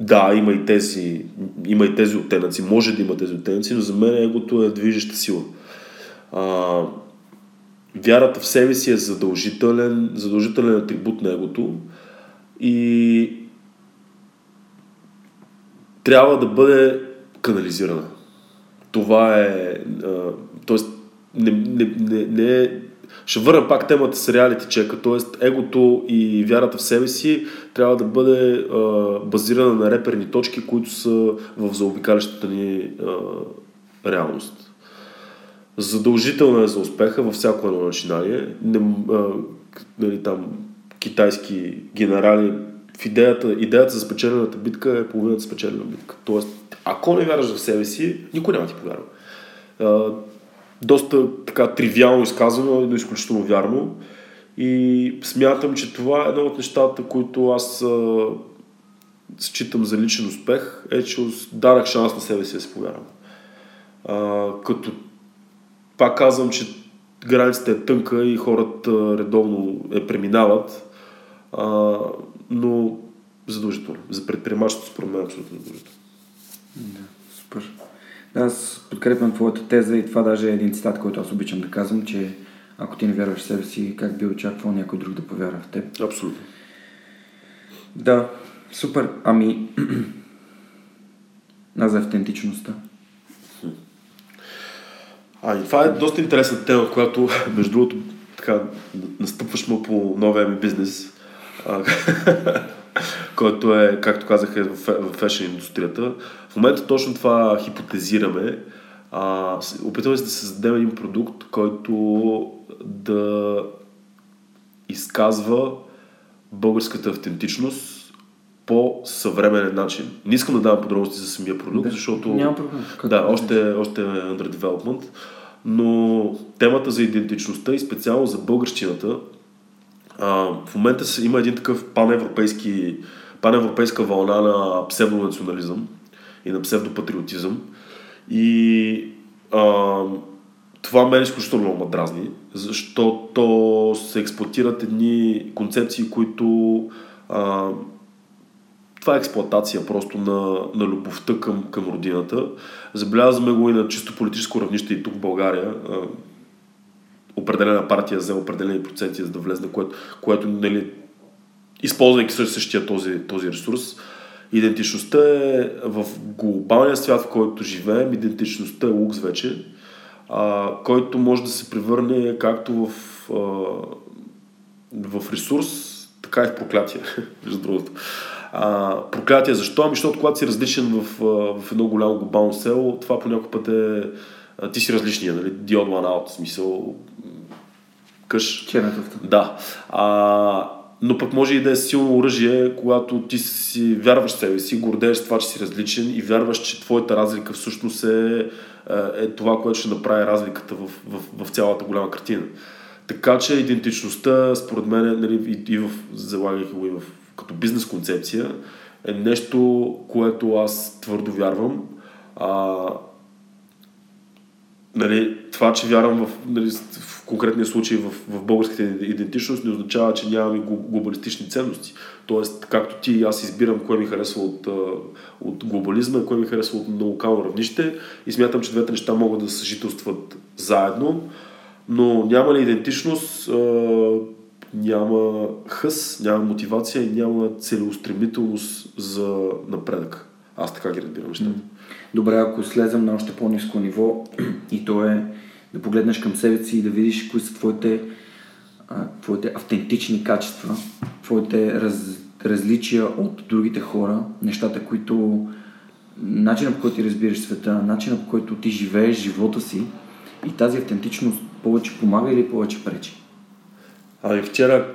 да, има и тези, има и тези оттенъци, може да има тези оттенъци, но за мен егото е движеща сила. А, вярата в себе си е задължителен, задължителен атрибут на егото и трябва да бъде канализирана това е... Тоест, не, не, не, не е ще върна пак темата с реалити чека, т.е. егото и вярата в себе си трябва да бъде а, базирана на реперни точки, които са в заобикалящата ни а, реалност. Задължително е за успеха във всяко едно начинание. Не, а, нали, там, китайски генерали в идеята, идеята за спечелената битка е половината спечелена битка. Тоест, ако не вярваш в себе си, никой няма ти повярва доста така тривиално изказано, но изключително вярно. И смятам, че това е едно от нещата, които аз а, считам за личен успех, е, че дарах шанс на себе си да се повярвам. А, като пак казвам, че границата е тънка и хората редовно е преминават, а, но задължително. За предприемачеството според мен е абсолютно задължително. Да. Аз подкрепям твоята теза и това даже е един цитат, който аз обичам да казвам, че ако ти не вярваш в себе си, как би очаквал някой друг да повярва в теб? Абсолютно. Да, супер. Ами, а за автентичността? Ами, това е доста интересна тема, която, между другото, така, настъпваш му по новия ми бизнес. който е, както казах, е в, фешн индустрията. Момента точно това хипотезираме. А, опитваме се да създадем един продукт, който да изказва българската автентичност по съвременен начин. Не искам да давам подробности за самия продукт, да, защото... Няма проблем. да, още, още е under development. Но темата за идентичността и специално за българщината а, в момента има един такъв паневропейски паневропейска вълна на псевдонационализъм и на псевдопатриотизъм. И а, това мен изключително много ме дразни, защото се експлуатират едни концепции, които а, това е експлуатация просто на, на любовта към, към родината. Забелязваме го и на чисто политическо равнище и тук в България. А, определена партия взе определени проценти за да влезне, което, което нали, използвайки същия този, този ресурс. Идентичността е в глобалния свят, в който живеем, идентичността е лукс вече, а, който може да се превърне както в, а, в ресурс, така и в проклятие, между другото. А, проклятие защо? Ами защото когато си различен в, в едно голямо глобално село, това по някой път е ти си различния, нали? The odd one out, смисъл къш. Черната. Да. А, но пък може и да е силно оръжие, когато ти си вярваш себе си, гордееш това, че си различен и вярваш, че твоята разлика всъщност е, е, е това, което ще направи разликата в, в, в цялата голяма картина. Така че идентичността, според мен, нали, и, и в, залагайки го и в, като бизнес концепция, е нещо, което аз твърдо вярвам. А, нали, това, че вярвам в, нали, конкретния случай в, в българската идентичност, не означава, че нямаме глобалистични ценности. Тоест, както ти и аз избирам кое ми харесва от, от глобализма, кое ми харесва от локално равнище и смятам, че двете неща могат да съжителстват заедно, но няма ли идентичност, няма хъс, няма мотивация и няма целеустремителност за напредък. Аз така ги разбирам нещата. Добре, ако слезем на още по-низко ниво и то е да погледнеш към себе си и да видиш кои са твоите, а, твоите автентични качества, твоите раз, различия от другите хора, нещата, които начинът по който ти разбираш света, начинът по който ти живееш живота си и тази автентичност повече помага или повече пречи? Ами вчера,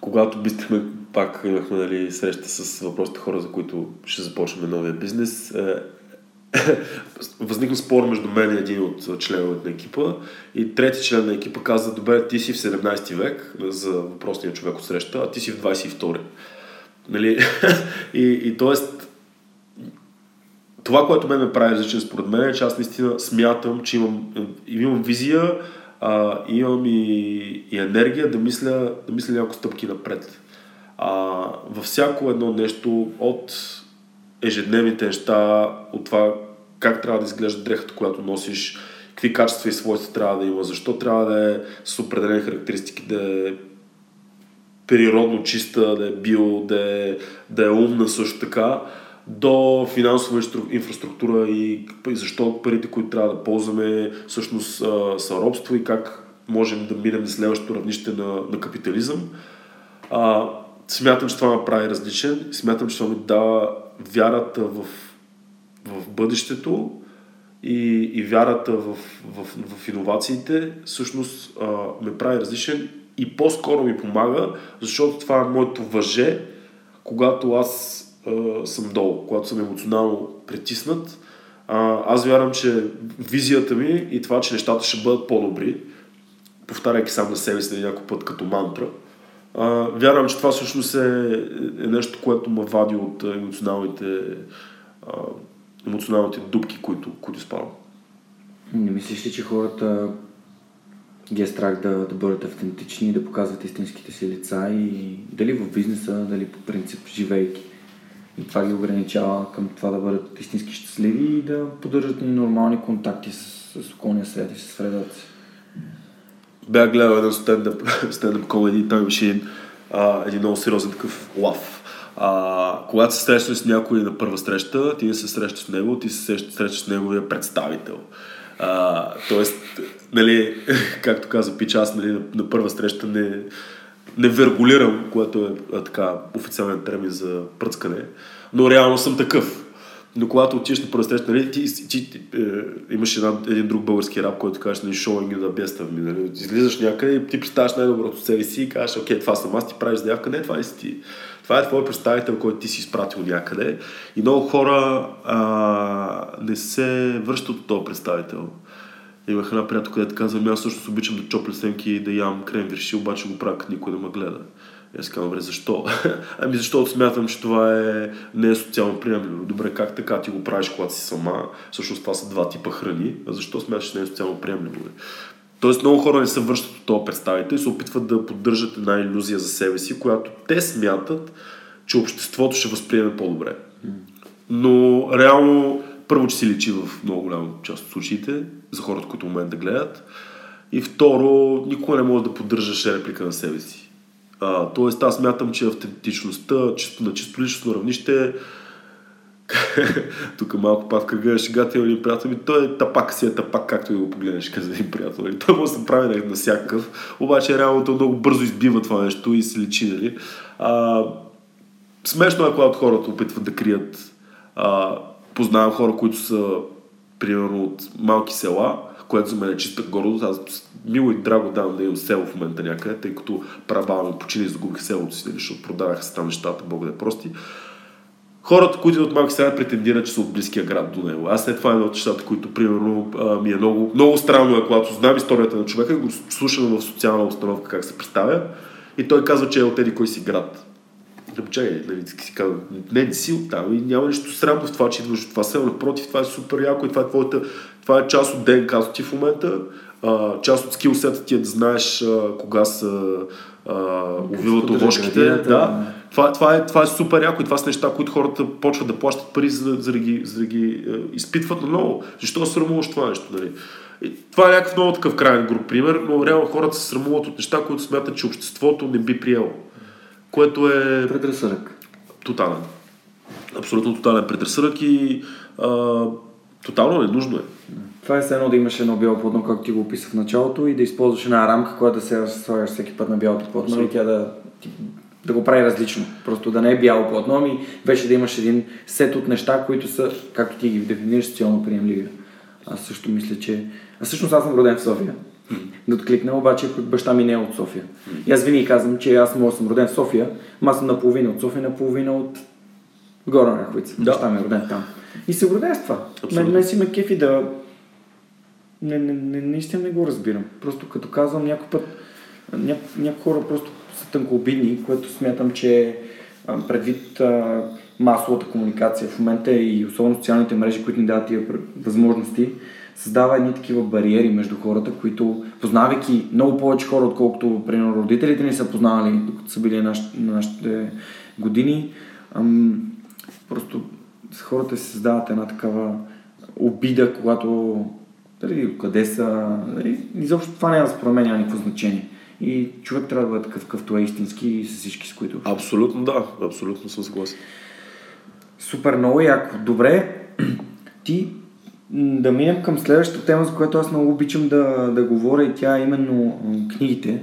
когато бистихме, пак имахме нали, среща с въпросите хора, за които ще започнем новия бизнес, е, възникна спор между мен и един от членовете на екипа и трети член на екипа каза, добре, ти си в 17 век за въпросния човек от среща, а ти си в 22. Нали? и, и т.е. това, което мен ме прави различен според мен е, че аз наистина смятам, че имам, имам визия, а, имам и, и енергия да мисля, да мисля няколко стъпки напред. А, във всяко едно нещо от ежедневните неща, от това как трябва да изглежда дрехата, която носиш, какви качества и свойства трябва да има, защо трябва да е с определени характеристики, да е природно чиста, да е био, да е, да е умна също така. до финансова инфраструктура и защо парите, които трябва да ползваме, всъщност са робство и как можем да минем на следващото равнище на, на капитализъм. А, смятам, че това ме прави различен. Смятам, че това ми дава вярата в, в бъдещето и, и вярата в, в, в иновациите. Всъщност а, ме прави различен и по-скоро ми помага, защото това е моето въже, когато аз а, съм долу, когато съм емоционално притиснат. А, аз вярвам, че визията ми и това, че нещата ще бъдат по-добри, повтаряйки сам на себе си някой път като мантра, а, вярвам, че това всъщност е, е нещо, което ме вади от емоционалните, а, емоционалните дубки, които, които спавам. Не мислиш ли, че хората ги е страх да, да бъдат автентични, да показват истинските си лица и дали в бизнеса, дали по принцип живейки? И това ги ограничава към това да бъдат истински щастливи и да поддържат нормални контакти с, с околния свят и с средата си. Бях гледал един стендъп, стендъп комеди, там имаше един, а, един много сериозен такъв лав. А, когато се срещаш с някой на първа среща, ти не се срещаш с него, ти се срещаш с неговия представител. А, тоест, нали, както каза Пич, аз нали, на, на първа среща не, не вергулирам, което е а, така официален термин за пръцкане, но реално съм такъв. Но когато отидеш на първа среща, нали, ти, ти, ти е, имаш една, един друг български раб, който казваш, нали, showing you the best of me, нали, излизаш някъде и ти представяш най-доброто себе си и кажеш, окей, това съм аз, ти правиш заявка, не, това не си ти. Това е твой представител, който ти си изпратил някъде. И много хора а, не се връщат от този представител. Имах една приятелка, която казва, ами аз също обичам да чопля семки и да ям крем вирши, обаче го правя, като никой да ме гледа. И аз казвам, добре, защо? ами защото смятам, че това е, не е социално приемливо. Добре, как така ти го правиш, когато си сама? Всъщност това са два типа храни. А защо смяташ, че не е социално приемливо? Тоест много хора не се връщат от този представител и се опитват да поддържат една иллюзия за себе си, която те смятат, че обществото ще възприеме по-добре. Но реално, първо, че си личи в много голяма част от случаите, за хората, които в момента гледат. И второ, никога не може да поддържаш реплика на себе си. А, тоест, аз мятам, че автентичността чисто, на чисто личностно равнище тук малко пак кръга шегата един приятел ми, той е тапак си е тапак, както и го погледнеш, каза един приятел. Нали? Той може да се прави на, на всякакъв, обаче реално то много бързо избива това нещо и се личи. Нали? А, смешно е, когато хората опитват да крият. А, познавам хора, които са примерно от малки села, което за мен е чиста гордост. Аз мило и драго давам да имам село в момента някъде, тъй като прабава ми почини и загубих селото си, нали, защото продаваха се там нещата, Бог да е прости. Хората, които от малки села претендират, че са от близкия град до него. Аз след това е едно от нещата, които примерно ми е много, много странно, е, когато знам историята на човека, го слушам в социална установка как се представя и той казва, че е от еди кой си град. Да чакай, нали, си казва, не, не си от там и няма нищо срамно в това, че идваш от това село. Напротив, това е супер яко и това е, твоята, това е част от ДНК ти в момента. А, част от скилсета ти е да знаеш а, кога са увиват овошките. Да. Това, това, е, това е супер яко и това са неща, които хората почват да плащат пари, за, за, да, ги, за да ги е, изпитват наново. Защо срамуваш това нещо? Нали? И това е някакъв много такъв крайен груп пример, но реално хората се срамуват от неща, които смятат, че обществото не би приело. Което е... Предразсъдък. Тотален. Абсолютно тотален предразсъдък и а, тотално ненужно е. Това е все едно да имаш едно бяло платно, както ти го описах в началото, и да използваш една рамка, която да се слагаш всеки път на бялото платно и тя да, да го прави различно. Просто да не е бяло платно, ами вече да имаш един сет от неща, които са, както ти ги дефинираш, социално приемливи. Аз също мисля, че... Аз всъщност аз съм роден в София. Да откликна, обаче баща ми не е от София. И аз винаги казвам, че аз мога съм роден в София, но аз съм наполовина от София, наполовина от Гора Раховица. Да. Баща ми е роден там. И се гордея с това. Мен, мен си ме кефи да... Не, не, не, наистина не го разбирам. Просто като казвам някой път, ня, някои хора просто са тънкообидни, което смятам, че предвид а, масовата комуникация в момента и особено социалните мрежи, които ни дават тия възможности, създава едни такива бариери между хората, които, познавайки много повече хора, отколкото, примерно, родителите ни са познавали, докато са били на нашите, на нашите години, ам, просто хората се създават една такава обида, когато дали, къде са, дали, изобщо това няма според мен няма никакво значение. И човек трябва да бъде такъв, какъвто е истински и с всички, с които. Абсолютно да, абсолютно съм съгласен. Супер, много яко. Добре, ти да минем към следващата тема, за която аз много обичам да, да говоря и тя е именно книгите.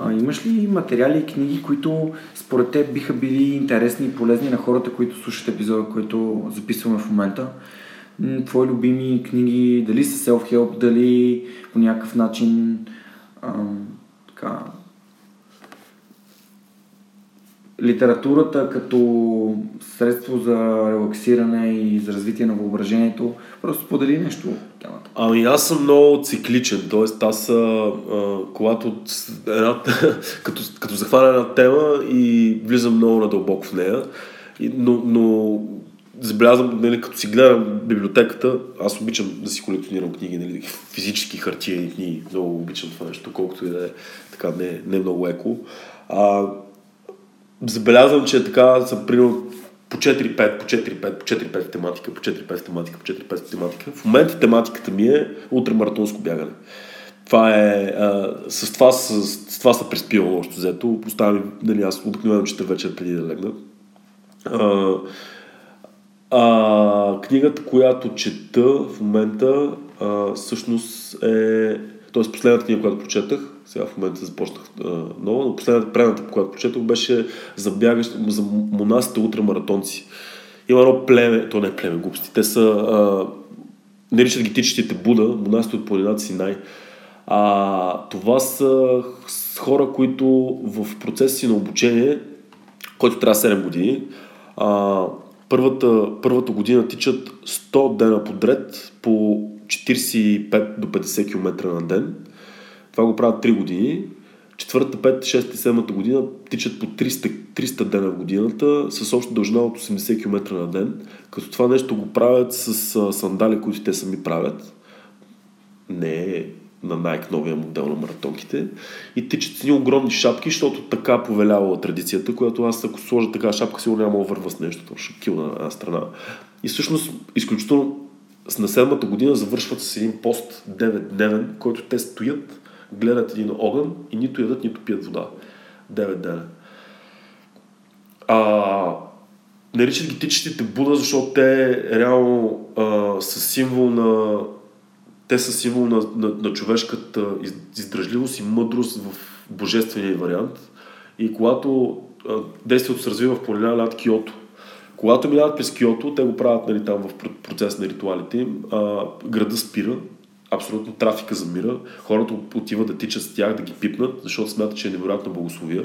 А, имаш ли материали и книги, които според теб биха били интересни и полезни на хората, които слушат епизода, който записваме в момента? Твои любими книги, дали са self-help, дали по някакъв начин а, така, литературата като средство за релаксиране и за развитие на въображението. Просто подели нещо темата. Ами аз съм много цикличен, т.е. аз а, когато, една, като, като захвана една тема и влизам много надълбоко в нея, но, но забелязвам, нали, като си гледам библиотеката, аз обичам да си колекционирам книги, нали, физически хартиени книги, много обичам това нещо, колкото и да е така не, не много еко. А, забелязвам, че така са примерно по 4-5, по 4-5, по 4-5 тематика, по 4-5 тематика, по 4-5 тематика. В момента тематиката ми е ултрамаратонско бягане. Това е, а, с, това, с, с това се приспивам още взето. Поставям, нали, аз обикновено чета вечер преди да легна. А, а, книгата, която чета в момента, а, всъщност е... Тоест последната книга, която прочетах, сега в момента започнах а, нова, но последната предната, която прочетох, беше за, бягащ, за монасите ултрамаратонци. Има едно племе, то не е племе, глупости, те са, а, наричат ги тичащите Буда, монасите от планината Синай. А, това са хора, които в процеса си на обучение, който трябва 7 години, а, първата, първата година тичат 100 дена подред по 45 до 50 км на ден – това го правят 3 години. Четвърта, 5, 6 и 7 година тичат по 300, 300 дена в годината с обща дължина от 80 км на ден, като това нещо го правят с а, сандали, които те сами правят. Не е на най-новия модел на маратонките. И тичат с огромни шапки, защото така повелява традицията, която аз ако сложа така шапка, сигурно няма да върва с нещо, ще кил на една страна. И всъщност, изключително на седмата година завършват с един пост 9-дневен, който те стоят гледат един огън и нито ядат, нито пият вода. 9 дена. А, наричат ги тичащите Буда, защото те реално а, са символ на те са символ на, на, на човешката издръжливост и мъдрост в божествения вариант. И когато а, действието се развива в планина над Киото, когато минават през Киото, те го правят нали, там в процес на ритуалите им, града спира, абсолютно трафика замира, хората отиват да тичат с тях, да ги пипнат, защото смятат, че е невероятно благословия.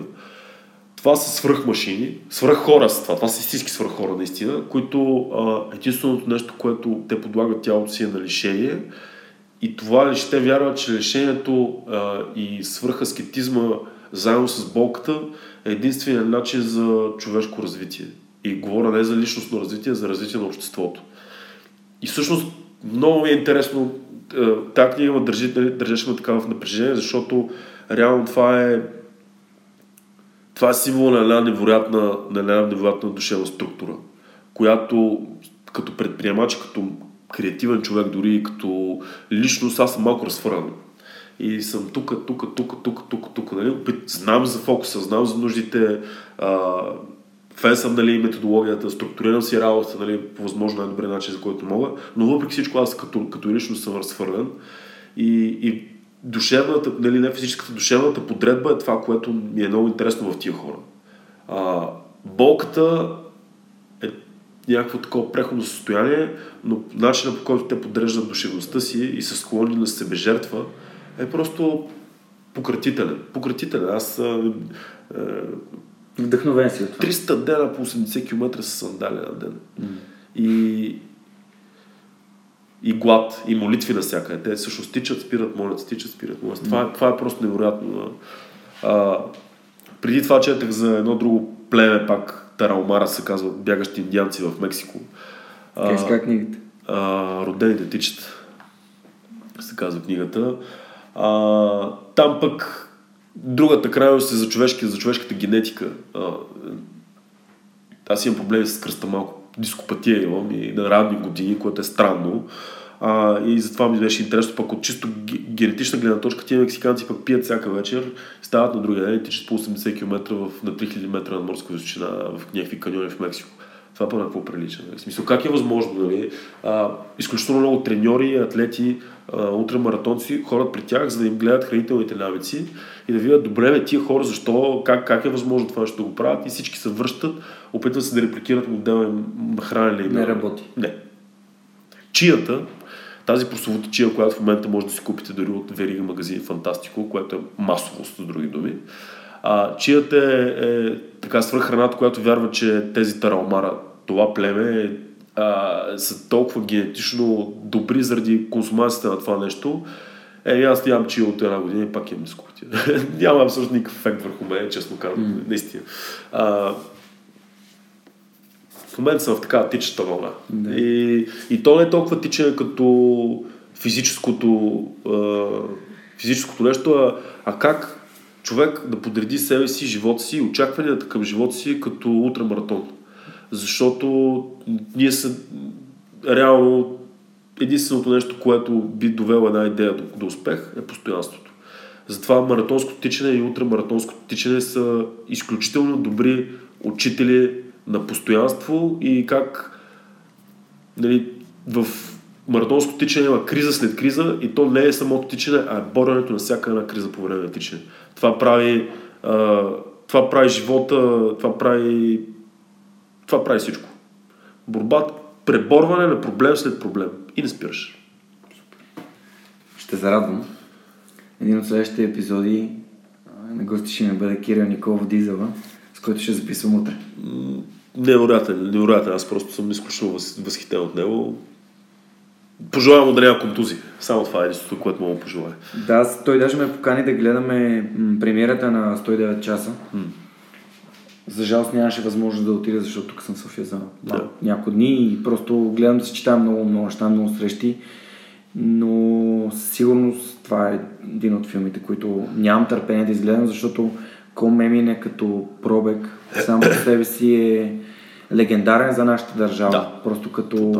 Това са свръх машини, свръх хора с това, това са истински свръх хора наистина, които единственото нещо, което те подлагат тялото си е на лишение и това лиш, те вярват, че лишението а, и свръхаскетизма заедно с болката е единственият начин за човешко развитие. И говоря не за личностно развитие, а за развитие на обществото. И всъщност много ми е интересно тази книга ме държи, нали, държеше ме така в напрежение, защото реално това е това е символ на една невероятна, на една невероятна душевна структура, която като предприемач, като креативен човек, дори и като личност, аз съм малко разфърнан. И съм тук, тук, тук, тук, тук, тук. Нали? Знам за фокуса, знам за нуждите, а, фен съм нали, методологията, структурирам си работата нали, по възможно най-добрия начин, за който мога, но въпреки всичко аз като, като личност съм разхвърлен и, и душевната, нали, не физическата, душевната подредба е това, което ми е много интересно в тия хора. А, болката е някакво такова преходно състояние, но начинът по който те подреждат душевността си и са склонни на себе жертва е просто пократителен. Пократителен. Аз а, а, Вдъхновен си от това. 300 дена по 80 км с сандали на ден. Mm. И, и глад, и молитви навсякъде. Те също стичат, спират, молят, стичат, спират, молят. Mm. Това, това е просто невероятно. А, преди това четах за едно друго племе, пак Таралмара се казва, бягащи индианци в Мексико. Как е книгата? А, родените тичат, се казва книгата. А, там пък Другата крайност е за, човешки, за човешката генетика. Аз имам проблеми с кръста малко. Дископатия имам и на ранни години, което е странно. А, и затова ми беше интересно, пък от чисто генетична гледна точка, тия мексиканци пък пият всяка вечер, стават на другия ден и тичат по 80 км в, на 3000 метра на морска височина в някакви каньони в Мексико. Това пък на какво прилича? Нали? В смисъл, как е възможно? Нали? А, изключително много треньори, атлети, а, ултрамаратонци ходят при тях, за да им гледат хранителните навици и да видят, добре, бе, тия хора, защо, как, как е възможно това ще го правят и всички се връщат, опитват се да репликират модела на хранене. Не работи. Не. Чията, тази прословута чия, която в момента може да си купите дори от верига магазин Фантастико, което е масовост, с други думи. А, чията е, е така свръххраната, която вярва, че тези таралмара, това племе а, са толкова генетично добри заради консумацията на това нещо. Е, аз нямам чия от една година и пак имам скутия. Няма абсолютно никакъв ефект върху мен, честно казвам, mm. наистина. А, в момента съм в такава тичаща вълна. Да. И, и то не е толкова тичане като физическото, а, физическото нещо, а, а как човек да подреди себе си, живота си, очакванията към живота си като ултрамаратон. Защото ние са реално единственото нещо, което би довело една идея до, до успех е постоянството. Затова маратонското тичане и ултрамаратонското тичане са изключително добри учители на постоянство и как нали, в маратонското тичане има криза след криза и то не е самото тичане, а е боренето на всяка една криза по време на тичане. Това прави, а, това прави живота, това прави, това прави всичко. Борба, преборване на проблем след проблем и не спираш. Ще зарадвам. Един от следващите епизоди на гости ще ми бъде Кирил Николов Дизела, с който ще записвам утре. Невероятен, невероятен. Аз просто съм изключително въз, възхитен от него. Пожелавам му да няма контузии. Само това е единството, което мога да пожелая. Да, той даже ме покани да гледаме премиерата на 109 часа. М. За жалост нямаше възможност да отида, защото тук съм в София за Да. няколко дни и просто гледам да се читам много, много неща, много срещи. Но със сигурност това е един от филмите, които нямам търпение да изгледам, защото Ком Мемин е като пробег. Сам по себе си е легендарен за нашата държава. Да. Просто като...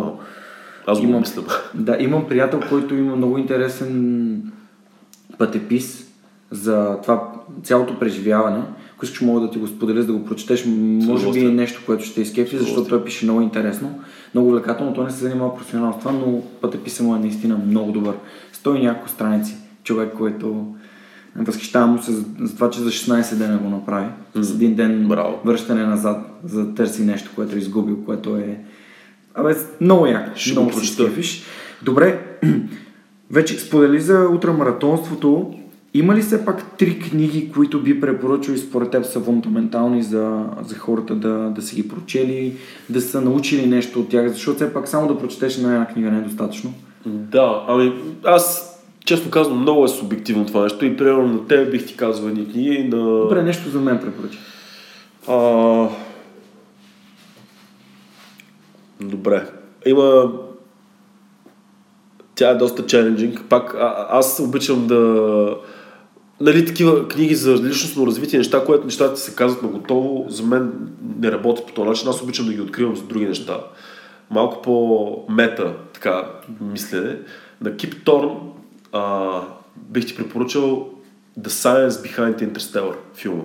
Аз го Имам- мисля. Да, имам приятел, който има много интересен пътепис за това цялото преживяване. Ако искаш, мога да ти го споделя, за да го прочетеш. Може би е нещо, което ще изкепи, защото той пише много интересно. Много увлекателно, той не се занимава професионално с това, но пътеписът му е наистина много добър. Сто и няколко страници. Човек, който възхищавам му се за, за това, че за 16 дена го направи. С един ден Браво. връщане назад, за да търси нещо, което е изгубил, което е Абе, много яко. Ще го много прочета. изкефиш. Добре, вече сподели за ултрамаратонството. Има ли все пак три книги, които би препоръчал и според теб са фундаментални за, за хората да, да са ги прочели, да са научили нещо от тях? Защото все пак само да прочетеш на една книга не е достатъчно. Да, ами аз честно казвам, много е субективно това нещо и примерно на тебе бих ти казал едни книги, на... Добре, нещо за мен препоръча. А... Добре. Има... Тя е доста челенджинг. Пак а, аз обичам да... Нали, такива книги за личностно развитие, неща, което нещата се казват на готово, за мен не работят по този начин. Аз обичам да ги откривам за други неща. Малко по-мета, така, мислене. На Кип Торн а, бих ти препоръчал The Science Behind Interstellar филма.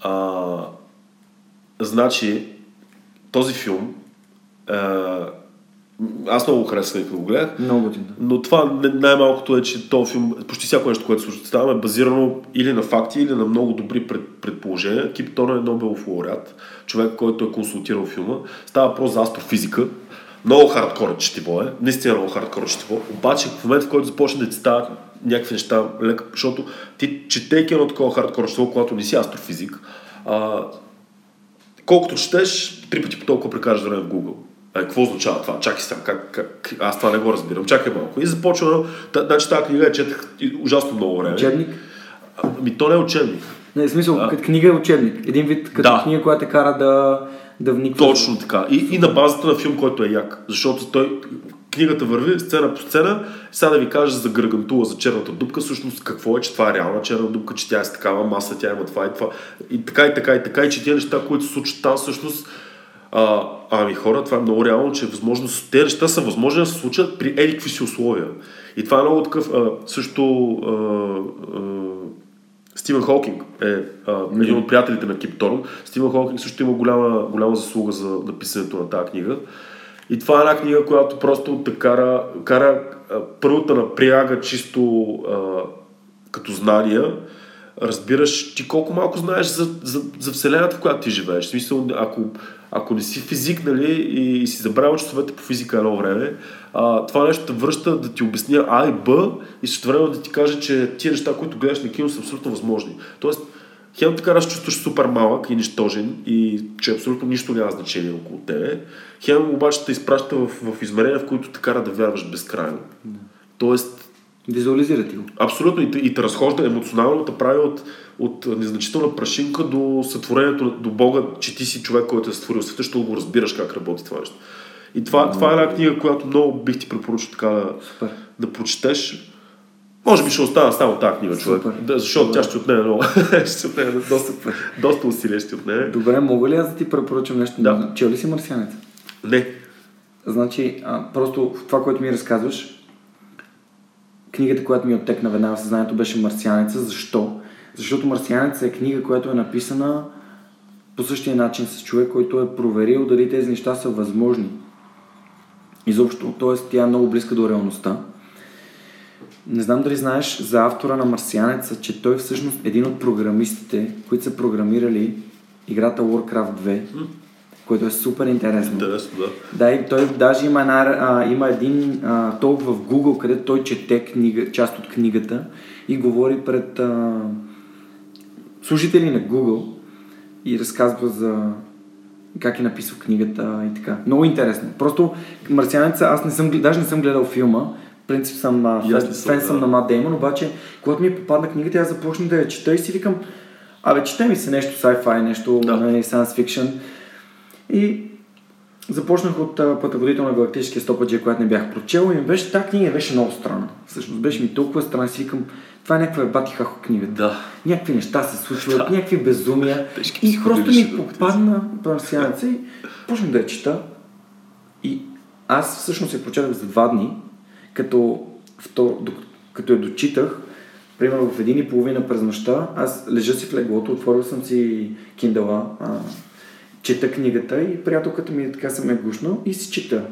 А, значи, този филм, а, аз много го харесах, като го гледах, Много готин. но това най-малкото е, че този филм, почти всяко нещо, което се става, е базирано или на факти, или на много добри пред, предположения. Кип Торн е Нобелов лауреат, човек, който е консултирал филма. Става въпрос за астрофизика. Много хардкор четиво е, наистина много хардкор четиво. Обаче в момента, в който започне да ти стават някакви неща, лека, защото ти четейки едно такова хардкор четиво, когато не си астрофизик, а, колкото четеш, три пъти по толкова прекараш време в Google. А, какво означава това? Чакай сега, как, как, аз това не го разбирам. Чакай малко. И започва, значи тази книга я четах и ужасно много време. Учебник? Ами то не е учебник. Не, в смисъл, като книга е учебник. Един вид като Да. книга, която те кара да, да вникваш. Точно така. И, и на базата на филм, който е як. Защото той, книгата върви сцена по сцена. Сега да ви кажа за Гаргантула, за черната дупка, всъщност какво е, че това е реална черна дупка, че тя е с такава маса, тя има това и това. И така и така и така, и че тези неща, които се случват там, всъщност а, ами хора, това е много реално, че възможно, тези неща са възможни да се случат при еди си условия. И това е много такъв, а, също а, а, Стивен Холкинг е а, един от приятелите на Кип Торн. Стивен Холкинг също има голяма, голяма заслуга за написането на тази книга. И това е една книга, която просто те кара, кара първата напряга чисто а, като знания, разбираш ти колко малко знаеш за, за, за Вселената, в която ти живееш. В смисъл, ако, ако не си физик, нали, и, и си забравил часовете по физика едно време, а, това нещо те връща да ти обясня А и Б и също време да ти каже, че тия неща, които гледаш на кино са абсолютно възможни. Тоест, хем така раз чувстваш супер малък и нищожен и че абсолютно нищо няма значение около тебе. Хем обаче те изпраща в, в измерения, в които те кара да вярваш безкрайно. Тоест, Визуализирате го. Абсолютно. И те, и те разхожда емоционално, те прави от, от незначителна прашинка до сътворението, до Бога, че ти си човек, който е сътворил света, защото го разбираш как работи това нещо. И това, това е една книга, която много бих ти препоръчал така да, Супер. да прочетеш. Може би ще остана само тази книга, човек. Супер. Да, защото Добре. тя ще отнеме много. ще отнеме доста, доста усилия ще отнеме. Добре, мога ли аз да ти препоръчам нещо? Да. Чел ли си Марсианец? Не. Значи, а, просто това, което ми разказваш, книгата, която ми оттекна веднага в съзнанието, беше Марсианеца. Защо? Защото Марсианеца е книга, която е написана по същия начин с човек, който е проверил дали тези неща са възможни. Изобщо, т.е. тя е много близка до реалността. Не знам дали знаеш за автора на Марсианеца, че той всъщност е един от програмистите, които са програмирали играта Warcraft 2, което е супер интересно. Интересно, да. Да, и той даже има, една, а, има един а, толк в Google, където той чете книга, част от книгата и говори пред а, служители на Google и разказва за как е написал книгата и така. Много интересно. Просто Марсианеца, аз не съм, даже не съм гледал филма, принцип съм а, фен, съм, фен съм да. на Мат Деймон, обаче когато ми попадна книгата, аз започнах да я чета и си викам, абе, чете ми се нещо sci-fi, нещо Да. нали, science fiction. И започнах от Пътеводител на галактическия стопаджи, която не бях прочел и ми беше, тази книга беше много странна. Всъщност беше ми толкова странна, си викам, това е някаква бати хахо книга. Да. Някакви неща се случват, някакви безумия. Тежки И просто ми психоделични попадна марсианеца и почнах да я чета. И аз всъщност я прочетах за два дни, като, втор, като я дочитах, примерно в един и половина през нощта, аз лежа си в леглото, отворил съм си киндала, чета книгата и приятелката ми така съм я гушнал и си чета.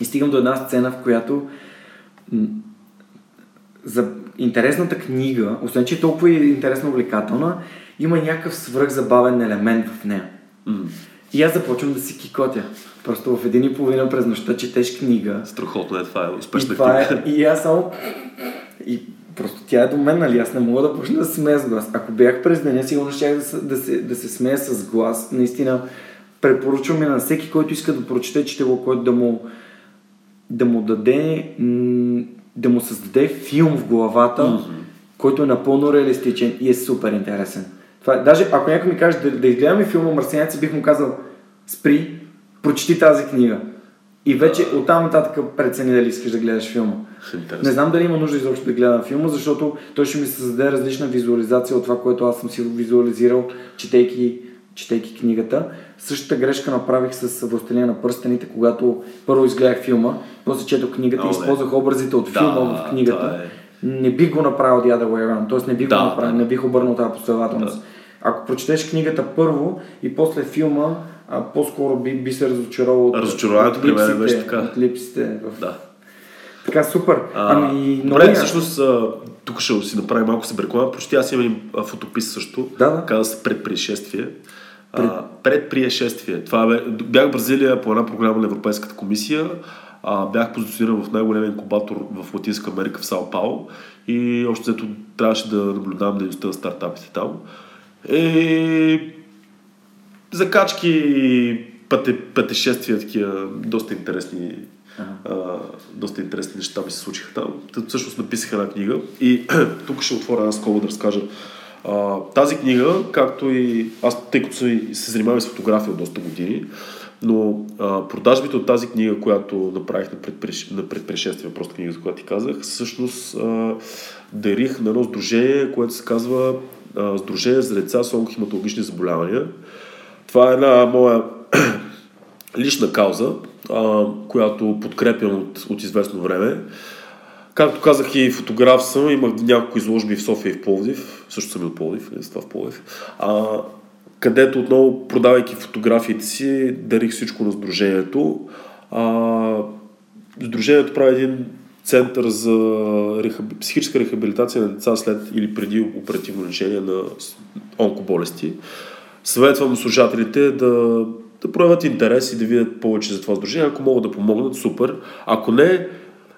И стигам до една сцена, в която за интересната книга, освен че е толкова интересно увлекателна, има някакъв свръхзабавен елемент в нея. М. И аз започвам да си кикотя. Просто в един и половина през нощта четеш книга. Страхотно е това, е И, успешна това книга. е, и аз само... И просто тя е до мен, нали? Аз не мога да почна да се смея с глас. Ако бях през деня, сигурно щях да, се- да, се, да се смея с глас. Наистина, препоръчвам я на всеки, който иска да прочете четиво, който да му, да му даде, да му създаде филм в главата, mm-hmm. който е напълно реалистичен и е супер интересен. Това, е- даже ако някой ми каже да, да изгледаме филма Марсианец, бих му казал спри, прочети тази книга. И вече оттам нататък прецени дали искаш да гледаш филма. Интересно. Не знам дали има нужда изобщо да гледам филма, защото той ще ми създаде различна визуализация от това, което аз съм си визуализирал, четейки, четейки книгата. Същата грешка направих с Властелина на пръстените, когато първо изгледах филма, после четох книгата и използвах образите от Да, филма в книгата. е. Не бих го направил the other way around, т.е. не бих Да, го направил, да. не бих обърнал тази последователност. Да. Ако прочетеш книгата първо и после филма, а, по-скоро би, би се разочаровал от, Разочарованието при мен беше така. От липсите в Да. така, супер. А, ами, много Добре, я- всъщност а, тук ще си направим малко се реклама. Почти аз имам а, фотопис също. Да, да. Казва се предприешествие. А, предприешествие. Това бе, бях в Бразилия по една програма на Европейската комисия. А, бях позициониран в най-големия инкубатор в Латинска Америка в Сао Пауло и още трябваше да наблюдавам дейността на стартапите там. И закачки, пъте, пътешествия, такива доста интересни, а, доста интересни неща ми се случиха там. Та, всъщност написах една книга и тук ще отворя една скоба да разкажа. А, тази книга, както и аз, тъй като се, се занимавам с фотография от доста години, но а, продажбите от тази книга, която направих на, предпреш... на предпрешествие, просто книга, за която ти казах, всъщност а, дарих на едно сдружение, което се казва а, Сдружение за деца с онкохематологични заболявания. Това е една моя лична кауза, а, която подкрепям от, от известно време. Както казах и фотограф съм, имах няколко изложби в София и в Пловдив, също съм и от Пловдив, не в Пловдив, а, където отново, продавайки фотографиите си, дарих всичко на Сдружението. А, Сдружението прави един център за рехаб... психическа рехабилитация на деца след или преди оперативно лечение на онкоболести. Съветвам служателите да, да проявят интерес и да видят повече за това сдружение. Ако могат да помогнат, супер. Ако не,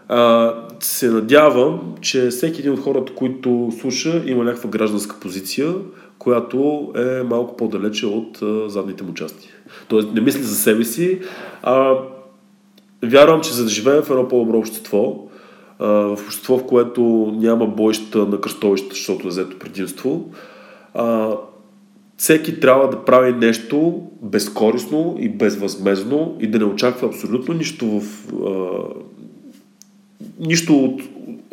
а, се надявам, че всеки един от хората, които слуша, има някаква гражданска позиция, която е малко по-далече от а, задните му части. Тоест не мисли за себе си, а вярвам, че за да живеем в едно по-добро общество, а, в общество, в което няма бойща на кръстовища, защото е взето предимство, а, всеки трябва да прави нещо безкорисно и безвъзмезно и да не очаква абсолютно нищо в а, нищо от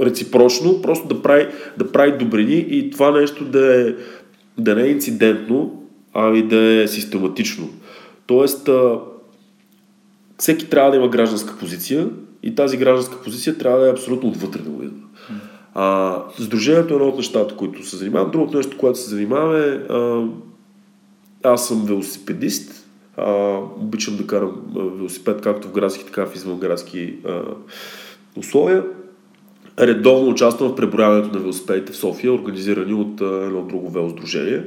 реципрочно, просто да прави, да прави добрини и това нещо да, е, да не е инцидентно, а и да е систематично. Тоест, а, всеки трябва да има гражданска позиция и тази гражданска позиция трябва да е абсолютно отвътре да идва. А, сдружението е едно от нещата, които се занимавам. Другото нещо, което се занимаваме, а, аз съм велосипедист. А, обичам да карам велосипед както в градски, така в извънградски а, условия. Редовно участвам в преброяването на велосипедите в София, организирани от едно друго велосдружение.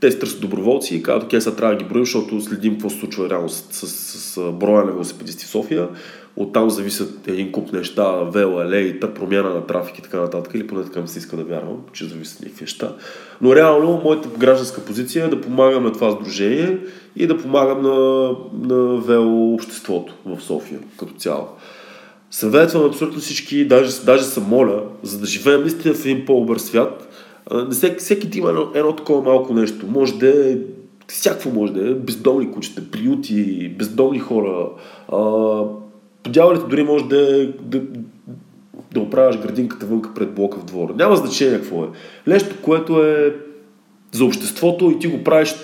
Те се търсят доброволци и казват, окей, сега трябва да ги броим, защото следим какво се случва реално с, с, с броя на велосипедисти в София. Оттам зависят един куп неща, вела, елеита, промяна на трафик и така нататък, или поне така ми се иска да вярвам, че зависят някакви неща. Но реално моята гражданска позиция е да помагам на това сдружение и да помагам на, на вело обществото в София като цяло. Съветвам абсолютно всички, даже, даже се моля, за да живеем наистина в един по-добър свят, всеки, всеки ти има едно, едно такова малко нещо. Може да е всякакво може да е. Бездомни кучета, приюти, бездомни хора. А, подявалите дори може да да, да оправяш градинката вънка пред блока в двора. Няма значение какво е. Нещо, което е за обществото и ти го правиш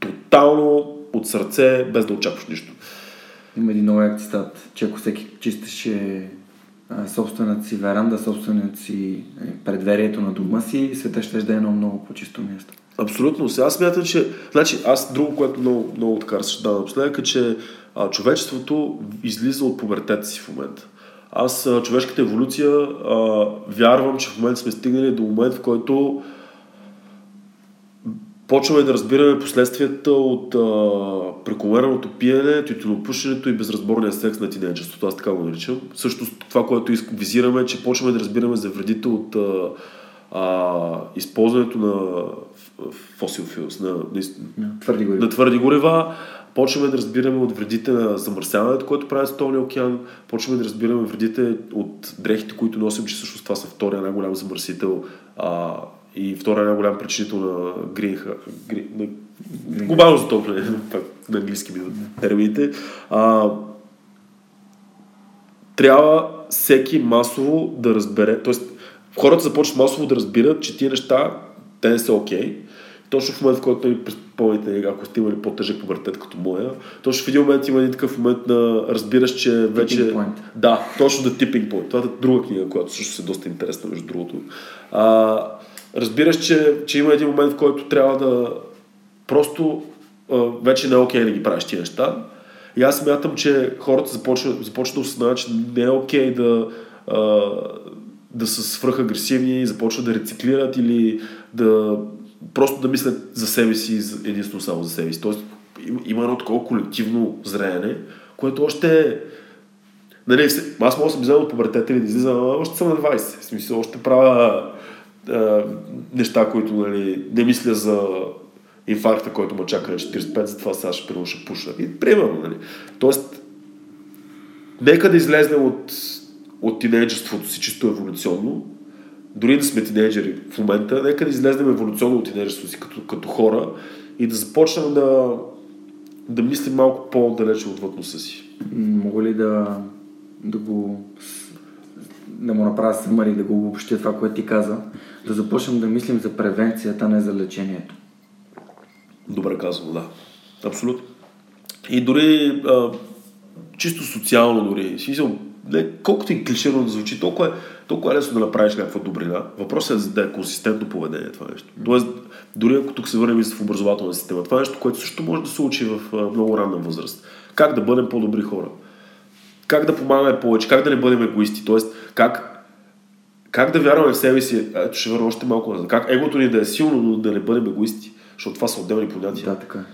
тотално от сърце, без да очакваш нищо. Има един много як цитат, че ако всеки чистеше собствената си веранда, собствената си е, предверието на дома си, света ще да е едно много по-чисто място. Абсолютно. Сега смятам, че... Значи, аз друго, което много, много така разсъждавам напоследък е, че а, човечеството излиза от пубертета си в момента. Аз, а, човешката еволюция, а, вярвам, че в момента сме стигнали до момент, в който почваме да разбираме последствията от а, прекомерното пиене, тютюнопушенето и безразборния секс на тинейджерството. Аз така го наричам. Също това, което визираме, че почваме да разбираме за вредите от а, а, използването на фосил филс, на, на, твърди горива. на твърди горива. Почваме да разбираме от вредите на замърсяването, което прави Столния океан. Почваме да разбираме вредите от дрехите, които носим, че всъщност това са втория най-голям замърсител а, и втора най-голям причинител на гринха, грин, на глобално затопляне, на английски ми термините. А, трябва всеки масово да разбере, т.е. хората започват масово да разбират, че тия неща, те не са окей. Okay. Точно в момент, в който ми предполните, ако сте имали по-тъжък пубертет като моя, точно в един момент има един такъв момент на разбираш, че вече... Да, точно The Tipping Point. Това е друга книга, която също е доста интересна, между другото. А, разбираш, че, че има един момент, в който трябва да просто а, вече не е окей okay да ги правиш тия неща. И аз смятам, че хората започват, започват да осъзнават, че не е окей okay да, а, да са свръхагресивни, започват да рециклират или да просто да мислят за себе си, единствено само за себе си. Тоест има едно такова колективно зреене, което още е Нали, аз мога да съм взел от пубертета и да излизам, още съм на 20. В смисъл, още правя а, неща, които нали, не мисля за инфаркта, който ме чака на 45, затова сега ще, примерно, ще пуша. И примерно, нали. Тоест, нека да излезнем от, от тинейджерството си чисто еволюционно, дори да сме тинейджери в момента, нека да излезнем еволюционно от тинейджерството си като, като хора и да започнем да, да мислим малко по-далече от носа си. Мога ли да, да го да му направя съмъри, да го обобщя това, което ти каза, да започнем да мислим за превенцията, а не за лечението. Добре казано, да. Абсолютно. И дори а, чисто социално дори. Смисъл, не, колкото и клиширано да звучи, толкова е, толкова е лесно да направиш някаква добрина. Въпросът е да е консистентно поведение това нещо. Тоест, дори ако тук се върнем и в образователна система, това е нещо, което също може да се учи в много ранна възраст. Как да бъдем по-добри хора. Как да помагаме повече, как да не бъдем егоисти. Тоест, как, как да вярваме в себе си. Ето ще върна още малко назад. Как егото ни да е силно, но да не бъдем егоисти. Защото това са отделни понятия. Да, така.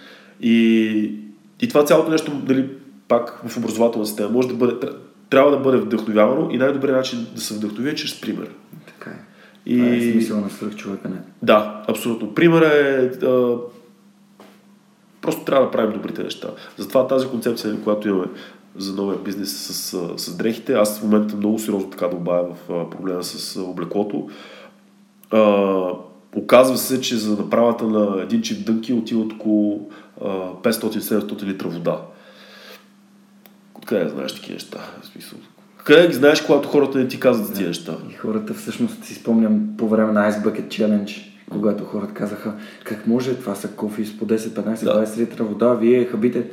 И, и това цялото нещо, дали, пак в образователна система, може да бъде, трябва да бъде вдъхновявано и най-добрият начин да се вдъхнови е чрез пример. Така е. И... Това е смисъл на свръхчовека, не? Да, абсолютно. Пример е... А... Просто трябва да правим добрите неща. Затова тази концепция, която имаме за новия бизнес с, с дрехите, аз в момента много сериозно така да обая в проблема с облеклото. А, оказва се, че за направата на един чип дънки отиват около 500-700 литра вода. Откъде знаеш такива неща? В смисъл, къде ги знаеш, когато хората не ти казват за тези неща? И хората всъщност си спомням по време на Ice Bucket Challenge, когато хората казаха, как може, това са кофи с по 10, 15, да. 20 литра вода, вие хабите.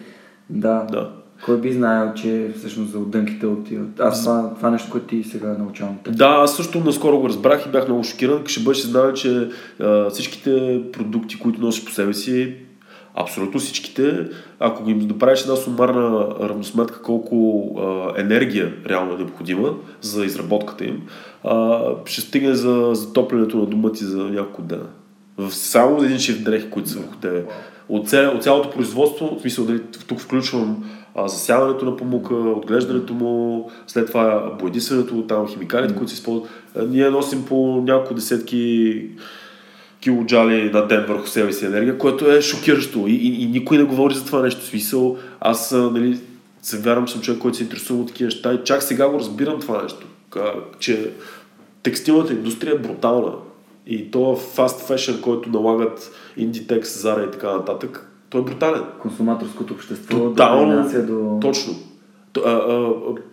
Да. да. Кой би знаел, че всъщност за отдънките отиват? Аз това, това нещо, което ти сега научавам. Да, аз също наскоро го разбрах и бях много шокиран. Ще бъдеш знал, че а, всичките продукти, които носиш по себе си, абсолютно всичките, ако им направиш една сумарна равносметка колко а, енергия реално е необходима за изработката им, а, ще стигне за затоплянето на дома ти за няколко дена. В само един шифт дрехи, които са върху тебе. От, ця, от цялото производство, в смисъл, дали тук включвам а, засяването на памука, отглеждането му, след това боядисването, там химикалите, които се използват. Ние носим по няколко десетки килоджали на ден върху себе си енергия, което е шокиращо и, и, и никой не говори за това нещо. Смисъл, аз нали, се вярвам, че съм човек, който се интересува от такива неща и чак сега го разбирам това нещо, че текстилната индустрия е брутална и то фаст фешън, който налагат Inditex, Zara и така нататък, той е брутален. Консуматорското общество Тотално, до... Точно.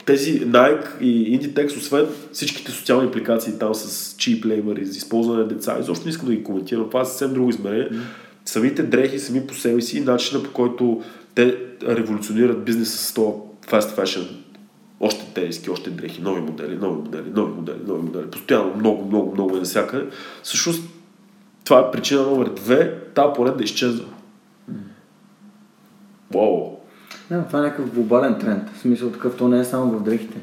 Тези Nike и Inditex, освен всичките социални апликации там с cheap labor и за използване на деца, изобщо не искам да ги коментирам. Това е съвсем друго измерение. Mm. Самите дрехи сами по себе си, начина по който те революционират бизнеса с това fast fashion, още тениски, още дрехи, нови модели, нови модели, нови модели, нови модели, постоянно много, много, много е навсякъде. Всъщност, това е причина номер две, тази поред да изчезва. Вау! Да, това е някакъв глобален тренд. В смисъл такъв, то не е само в дрехите.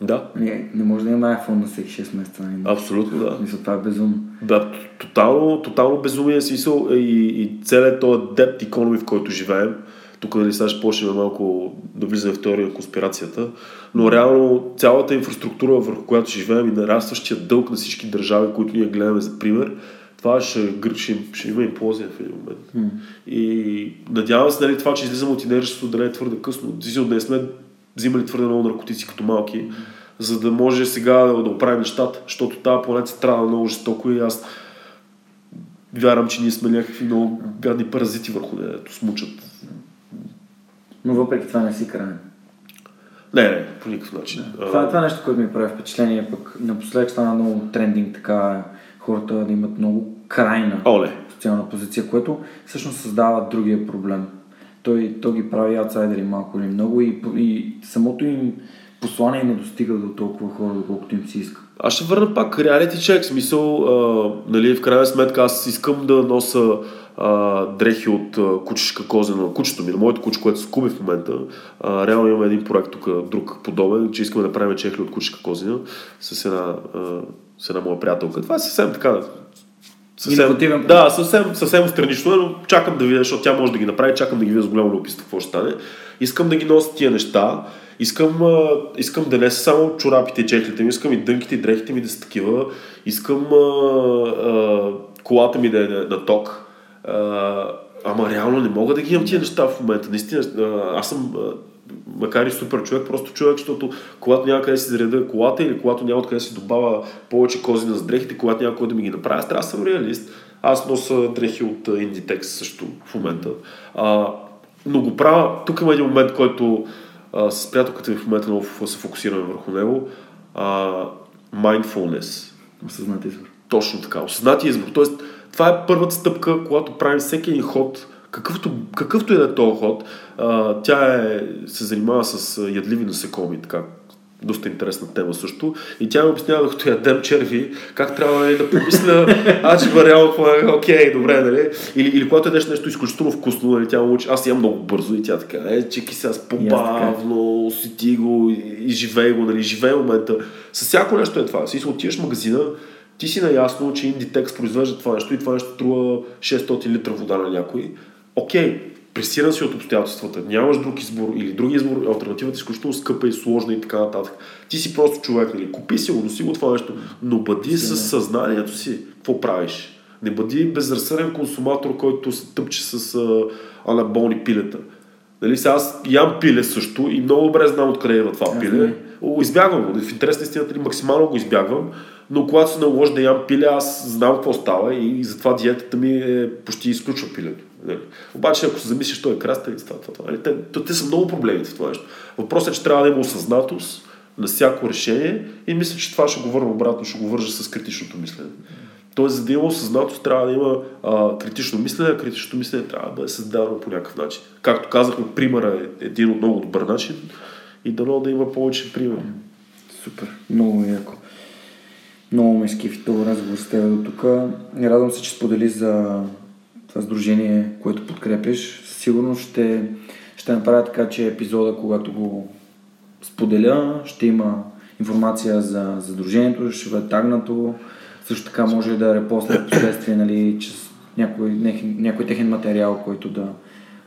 Да. Не, не може да има iPhone на всеки 6 месеца. Не. Нали? Абсолютно, да. Мисля, това е безумно. Да, тотално, тотално безумие смисъл и, и целият този депт економи, в който живеем. Тук нали сега ще почнем малко да влизаме в теория на конспирацията, но реално цялата инфраструктура, върху която живеем и нарастващия дълг на всички държави, които ние гледаме за пример, това ще, ще, ще има имплозия в един момент. Mm. И надявам се, нали, това, че излизам от инерството, да не е твърде късно. Действително, да не сме взимали твърде много наркотици като малки, mm. за да може сега да, оправим нещата, защото тази планета се страда много жестоко и аз вярвам, че ние сме някакви много гадни паразити върху нея, смучат. Но въпреки това не си крайен. Не, не, по никакъв начин. Да. Това, това е нещо, което ми прави впечатление, пък напоследък стана много трендинг така хората да имат много крайна Оле. социална позиция, което всъщност създава другия проблем. Той, той ги прави аутсайдери малко или много и, и самото им послание не достига до толкова хора, доколкото им си иска. Аз ще върна пак реалити чек, смисъл, а, нали, в крайна сметка аз искам да носа а, дрехи от а, кучешка коза на кучето ми, на моето куче, което се куби в момента. А, реално имаме един проект тук, друг подобен, че искаме да правим чехли от кучешка козина с една, а, с една моя приятелка. Това е съвсем така, Съвсем, да, съвсем, съвсем странично, но чакам да видя, защото тя може да ги направи, чакам да ги видя с голямо любопитство какво ще стане. Искам да ги нося тия неща, искам, а, искам да не са само чорапите и чехлите ми, искам и дънките и дрехите ми да са такива, искам а, а, колата ми да е на, на ток. А, ама реално не мога да ги имам тия неща в момента. Наистина, аз съм макар и супер човек, просто човек, защото когато няма къде си зареда колата или когато няма къде си добавя повече кози на дрехите, когато няма кой да ми ги направи, аз трябва да съм реалист. Аз нося дрехи от Inditex също в момента. А, но го правя, тук има един момент, който а, с приятелката ми в момента много се фокусираме върху него. А, mindfulness. Осъзнат избор. Точно така, осъзнати избор. Тоест, това е първата стъпка, когато правим всеки един ход, какъвто, какъвто е е този ход, а, тя е, се занимава с ядливи насекоми, така доста интересна тема също. И тя ми обяснява, докато ядем черви, как трябва нали, да помисля, а че вариал, е, окей, добре, нали? Или, или когато ядеш нещо изключително вкусно, нали, тя му учи, аз ям много бързо и тя така, е, чеки сега по-бавно, усети го и, и живей го, нали, живей момента. С всяко нещо е това. Си отиваш в магазина, ти си наясно, че Inditex произвежда това нещо и това нещо струва 600 литра вода на някой. Окей, пресиран си от обстоятелствата, нямаш друг избор или други избор, альтернативата е изключително скъпа и сложна и така нататък. Ти си просто човек, нали? Купи си го, носи го това нещо, но бъди с съзнанието си какво правиш. Не бъди безразсъден консуматор, който се тъпче с анаболни пилета. Нали, сега аз ям пиле също и много добре знам откъде е това пиле. Избягвам го. В интерес на истината максимално го избягвам но когато се наложи да ям пиле, аз знам какво става и, затова диетата ми е почти изключва пилето. Обаче, ако се замислиш, той е краставица, това, това, това. Нали? Те, те, те, са много проблемите в това нещо. Въпросът е, че трябва да има осъзнатост на всяко решение и мисля, че това ще го върна обратно, ще го вържа с критичното мислене. Тоест, за да има осъзнатост, трябва да има а, критично мислене, а критичното мислене трябва да бъде създадено по някакъв начин. Както казахме, примера е един от много добър начин и дано да има повече примери. Супер, много яко. Много ме скифи този разговор с теб до тук. Радвам се, че сподели за това сдружение, което подкрепиш. Сигурно ще, ще направя така, че епизода, когато го споделя, ще има информация за, за ще бъде тагнато. Също така може да репостне в последствие, нали, чрез някой, някой техен материал, който да,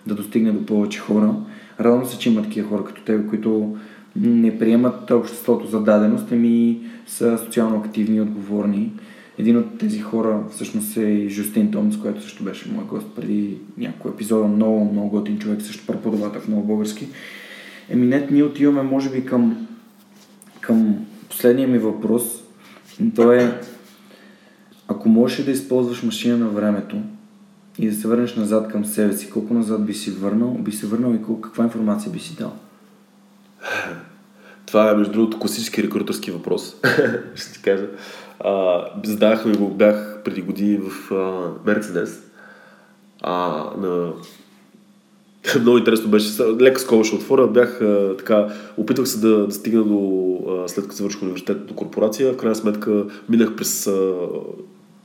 да достигне до повече хора. Радвам се, че има такива хора като теб, които не приемат обществото за даденост, ами са социално активни и отговорни. Един от тези хора всъщност е и Жустин Томс, който също беше мой гост преди няколко епизода. Много, много готин човек, също преподавател в много български. Еминет, ние отиваме може би към, към последния ми въпрос. То е, ако можеш да използваш машина на времето и да се върнеш назад към себе си, колко назад би си върнал, би се върнал и колко, каква информация би си дал? Това е, между другото, класически рекрутерски въпрос. Ще ти кажа. А, задавахме го, бях преди години в Мерцедес. А, на... Много интересно беше. Лека скоба ще отворя. Бях а, така, опитвах се да, да стигна до, а, след като завърших университет до корпорация. В крайна сметка минах през а,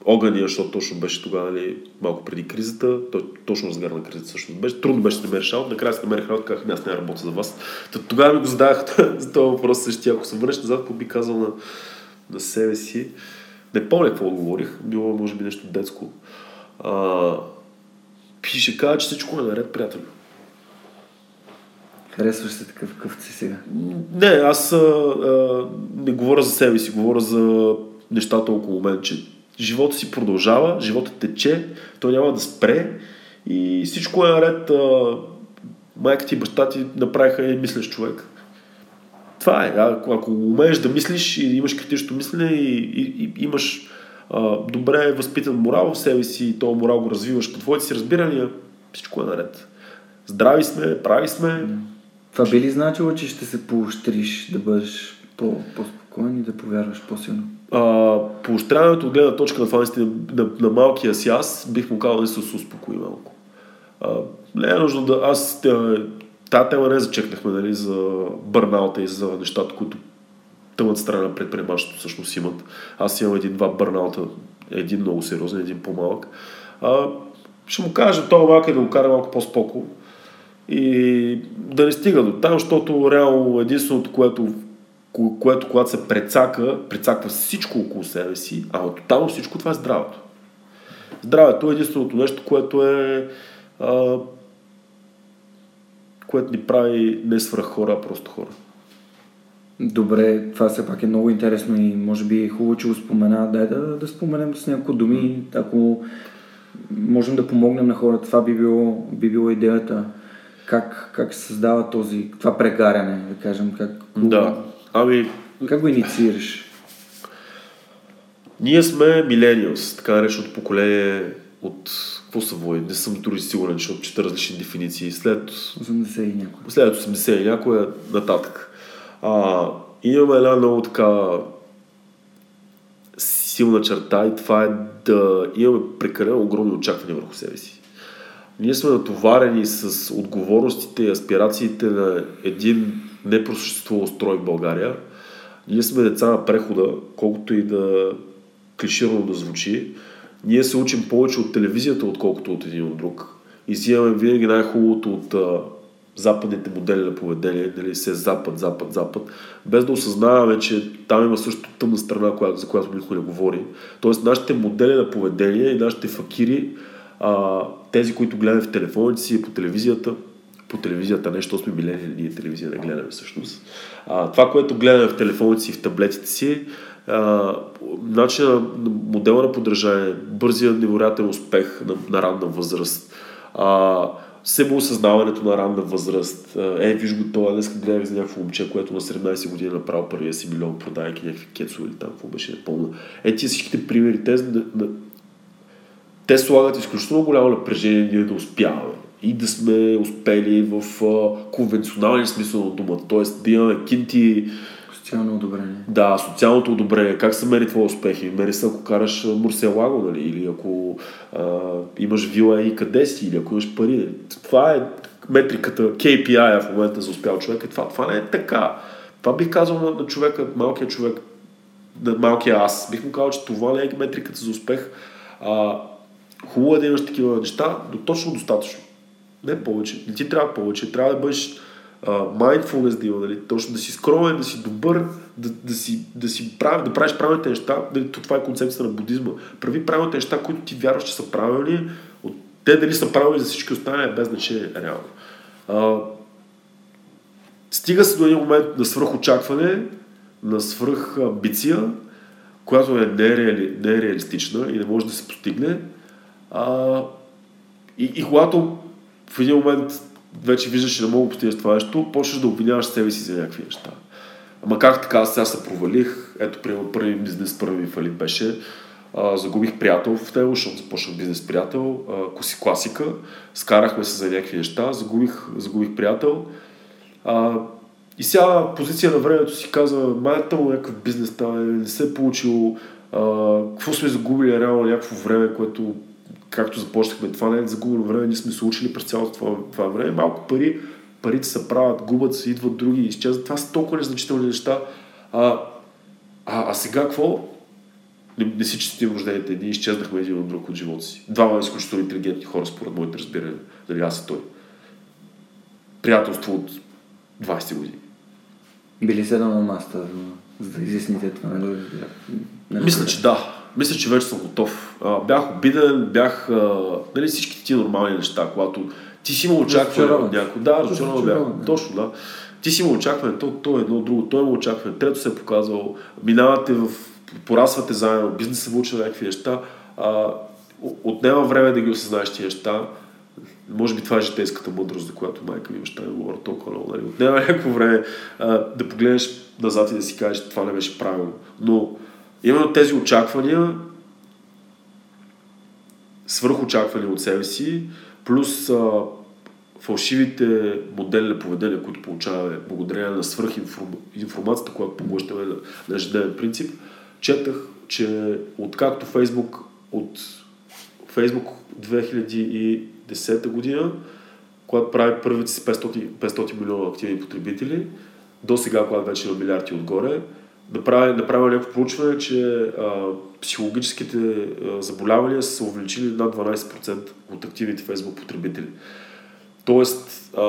огъня, защото точно беше тогава, нали, малко преди кризата, точно разгар на кризата също беше. Трудно беше да намериш работа, накрая се намерих работа, казах, аз не работя за вас. Тогава ми го задавах за този въпрос същия. Ако се върнеш назад, какво би казал на, на себе си? Не помня какво отговорих, било може би нещо детско. А, и ще кажа, че всичко е наред, приятел. Харесваш се такъв, какъв си сега? Не, аз а, а, не говоря за себе си, говоря за нещата около мен, че живота си продължава, живота тече, той няма да спре и всичко е наред. Майка ти и баща ти направиха и мислиш човек. Това е. Ако, ако умееш да мислиш и имаш критично мислене и, и, и имаш а, добре възпитан морал в себе си и този морал го развиваш по твоите си разбирания, всичко е наред. Здрави сме, прави сме. Това би ли значило, че ще се поощриш да бъдеш по, по-спокоен и да повярваш по-силно? поощряването от гледна точка на това на, на, на малкия си аз, бих му казал да се успокои малко. А, не е нужно да... Аз тази тема не зачекнахме нали, за бърнаута и за нещата, които тъмната страна на всъщност имат. Аз имам един-два бърнаута, един много сериозен, един по-малък. А, ще му кажа това малко е да го кара малко по-споко и да не стига до там, защото реално единственото, което което когато се прецака, прецаква всичко около себе си, а тотално всичко това е здравето. Здравето е единственото нещо, което е а, което ни прави не свръх хора, а просто хора. Добре, това все пак е много интересно и може би е хубаво, че го спомена. Дай да, да споменем с няколко думи, ако можем да помогнем на хората. Това би било, би било идеята. Как, как се създава този, това прегаряне, да кажем. Как, да. Ами... Как го инициираш? Ние сме милениус, така нареченото поколение от... Какво са вои? Не съм дори сигурен, защото чета различни дефиниции. След... 80 и някоя. След 80 и някоя нататък. А, имаме една много така силна черта и това е да имаме прекалено огромни очаквания върху себе си. Ние сме натоварени с отговорностите и аспирациите на един непросъществувал строй в България Ние сме деца на прехода, колкото и да клиширано да звучи. Ние се учим повече от телевизията, отколкото от един от друг. И взимаме винаги най-хубавото от а, западните модели на поведение, нали, се запад, запад, запад, без да осъзнаваме, че там има също тъмна страна, за която никой не говори. Тоест, нашите модели на поведение и нашите факири, а, тези, които гледаме в телефоните си, по телевизията, по телевизията, нещо сме билени, ние телевизия не гледаме всъщност. А, това, което гледаме в телефоните си и в таблетите си, а, начина, модела на подражание, бързия невероятен успех на, на ранна възраст, а, самоосъзнаването на ранна възраст. Е, виж го това, днес гледах за някакво момче, което на 17 години е направил първия си милион, продайки някакви кецо или там, какво беше пълно. Е, ти всичките примери, те, на, на, те слагат изключително голямо напрежение ние да успяваме и да сме успели в а, конвенционален смисъл на думата. Тоест да имаме кинти, Социално одобрение. Да, социалното одобрение. Как се мери твоя успехи? Мери се ако караш Мурселаго, нали? или ако а, имаш вила и къде си, или ако имаш пари. Нали? Това е метриката, KPI в момента за успял човек. И това, това не е така. Това бих казал на, на човека, малкият човек, на малкия аз. Бих му казал, че това не е метриката за успех. А, хубаво е да имаш такива неща, но точно достатъчно. Не повече. Не ти трябва повече. Трябва да бъдеш mindfulness да има, нали? точно да си скромен, да си добър, да, да, си, да, си прав, да правиш правилните неща. Нали? Това е концепцията на будизма. Прави правилните неща, които ти вярваш, че са правилни. От те дали са правилни за всички останали, без значение реално. А, стига се до един момент на свръхочакване, на свръх амбиция, която е нереали, нереалистична и не може да се постигне. А, и, и когато в един момент вече виждаш, че не мога да постигнеш това нещо, почваш да обвиняваш себе си за някакви неща. Ама как така, сега се провалих, ето примерно първи бизнес, първи фалит беше, а, загубих приятел в него, защото започнах бизнес приятел, а, си класика, скарахме се за някакви неща, загубих, загубих приятел. А, и сега позиция на времето си каза, майната му някакъв бизнес там, не се е получил, а, какво сме загубили реално някакво време, което както започнахме, това не е загубено време, ние сме се учили през цялото това, това време. Малко пари, парите се правят, губят се, идват други, изчезват. Това са толкова незначителни неща. А, а, а сега какво? Не, не си честим рождените ние изчезнахме един от друг от живота си. Двама изключително интелигентни хора, според моите разбиране. Дали аз и той. Приятелство от 20 години. Били се на маста, за да изясните това? Нали? Мисля, че да мисля, че вече съм готов. А, бях обиден, бях а, нали, всичките ти нормални неща, когато ти си има очакване от някой. Да, разочарован бях. Да. Точно, да. Ти си има очакване, то, то е едно друго, той има очакване, трето се е показвал, минавате в, порасвате заедно, бизнеса вълча някакви неща, а, отнема време да ги осъзнаеш тези неща. Може би това е житейската мъдрост, за която майка ми баща ми говорят толкова много. Нали? Отнема някакво време а, да погледнеш назад и да си кажеш, това не беше правилно. Но именно тези очаквания, свръхочаквания от себе си, плюс а, фалшивите модели на поведение, които получаваме благодарение на свръхинформацията, която поглъщаме на, на ежедневен принцип, четах, че откакто Фейсбук от Фейсбук 2010 година, когато прави първите си 500, 500 милиона активни потребители, до сега, когато вече има милиарди отгоре, направи, направи някакво проучване, че а, психологическите а, заболявания са се увеличили над 12% от активните Facebook потребители. Тоест, а,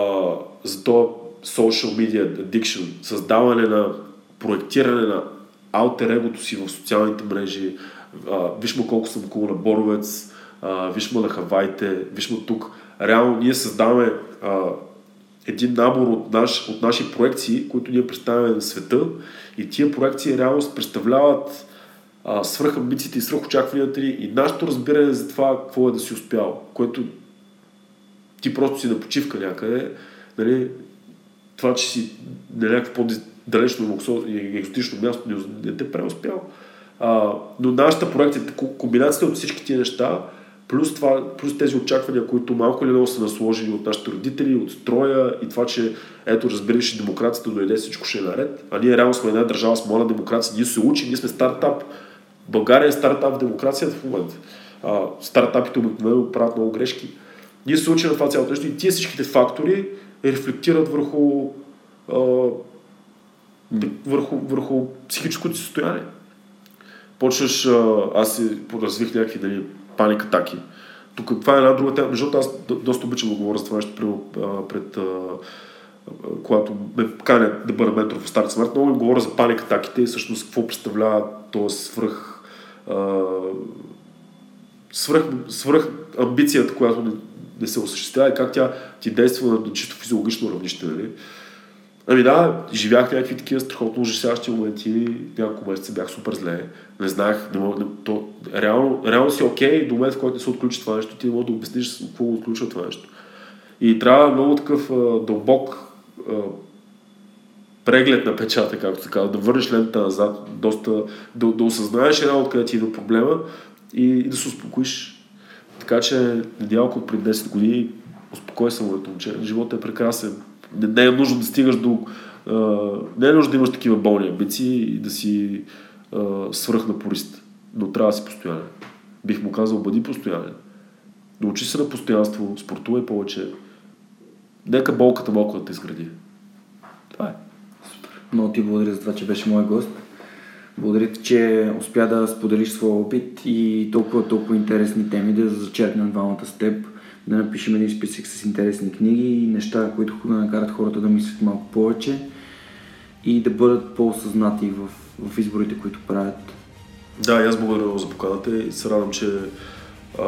за то social media addiction, създаване на проектиране на алтер егото си в социалните мрежи, а, виж му колко съм кул на Боровец, а, виж му на Хавайте, виж му тук. Реално ние създаваме а, един набор от, наш, от наши проекции, които ние представяме на света и тия проекции реално представляват а, свръхамбициите и свръхочакванията ни и нашето разбиране за това какво е да си успял, което ти просто си на почивка някъде, нали, това, че си на някакво по-далечно и екзотично място не те преуспял. А, но нашата проекция, комбинацията от всички тия неща, Плюс, това, плюс тези очаквания, които малко или много са насложени от нашите родители, от строя и това, че ето разбираш, демокрацията дойде, всичко ще е наред. А ние реално сме една държава с млада демокрация, ние се учим, ние сме стартап. България е стартап в демокрацията в момента. Стартапите обикновено правят много грешки. Ние се учим на това цялото нещо и тия всичките фактори рефлектират върху а, върху, върху психическото си състояние. Почваш, аз си развих някакви дали, паник атаки. Тук това е една друга тема, защото аз доста обичам да говоря с това нещо пред, пред когато ме канят да бъда ментор в старт смърт, много им говоря за паник атаките и всъщност какво представлява този свръх свръх, свръх амбицията, която не, не се осъществява и как тя ти действа на чисто физиологично равнище. Нали? Ами да, живях някакви такива страхотно ужасяващи моменти, няколко месеца бях супер зле, не знаех, не мога, не, то, реално, реално си окей, до момента в който не се отключи това нещо, ти не можеш да обясниш какво го отключва това нещо. И трябва много такъв а, дълбок а, преглед на печата, както се казва, да върнеш лента назад, доста, да, да осъзнаеш една откъде ти идва проблема и, и да се успокоиш. Така че, надявам, от преди 10 години успокой съм моето момче. Животът е прекрасен. Не, не е нужно да стигаш до... А, не е нужно да имаш такива болни амбиции и да си свръхнапорист. Но трябва да си постоянен. Бих му казал, бъди постоянен. Научи се на постоянство, спортувай повече. Нека болката малко да те изгради. Това е. Много ти благодаря за това, че беше мой гост. Благодаря ти, че успя да споделиш своя опит и толкова, толкова интересни теми да зачерпнем двамата с теб, да напишем един списък с интересни книги и неща, които да накарат хората да мислят малко повече и да бъдат по-осъзнати в, в изборите, които правят. Да, и аз благодаря за поканата и се радвам, че а,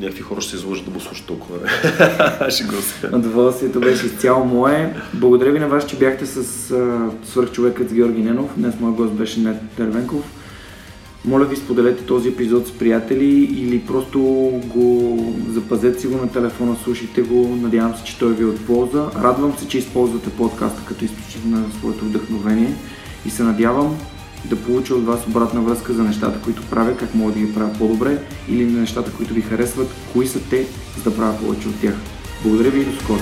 някакви хора ще се изложат да му слушат толкова. ще го Удоволствието беше изцяло мое. Благодаря ви на вас, че бяхте с свърхчовекът с Георги Ненов. Днес моят гост беше Нет Дървенков. Моля ви, споделете този епизод с приятели или просто го запазете си го на телефона, слушайте го. Надявам се, че той ви е от полза. Радвам се, че използвате подкаста като източник на своето вдъхновение и се надявам да получа от вас обратна връзка за нещата, които правя, как мога да ги правя по-добре или на нещата, които ви харесват, кои са те, за да правя повече от тях. Благодаря ви и до скоро!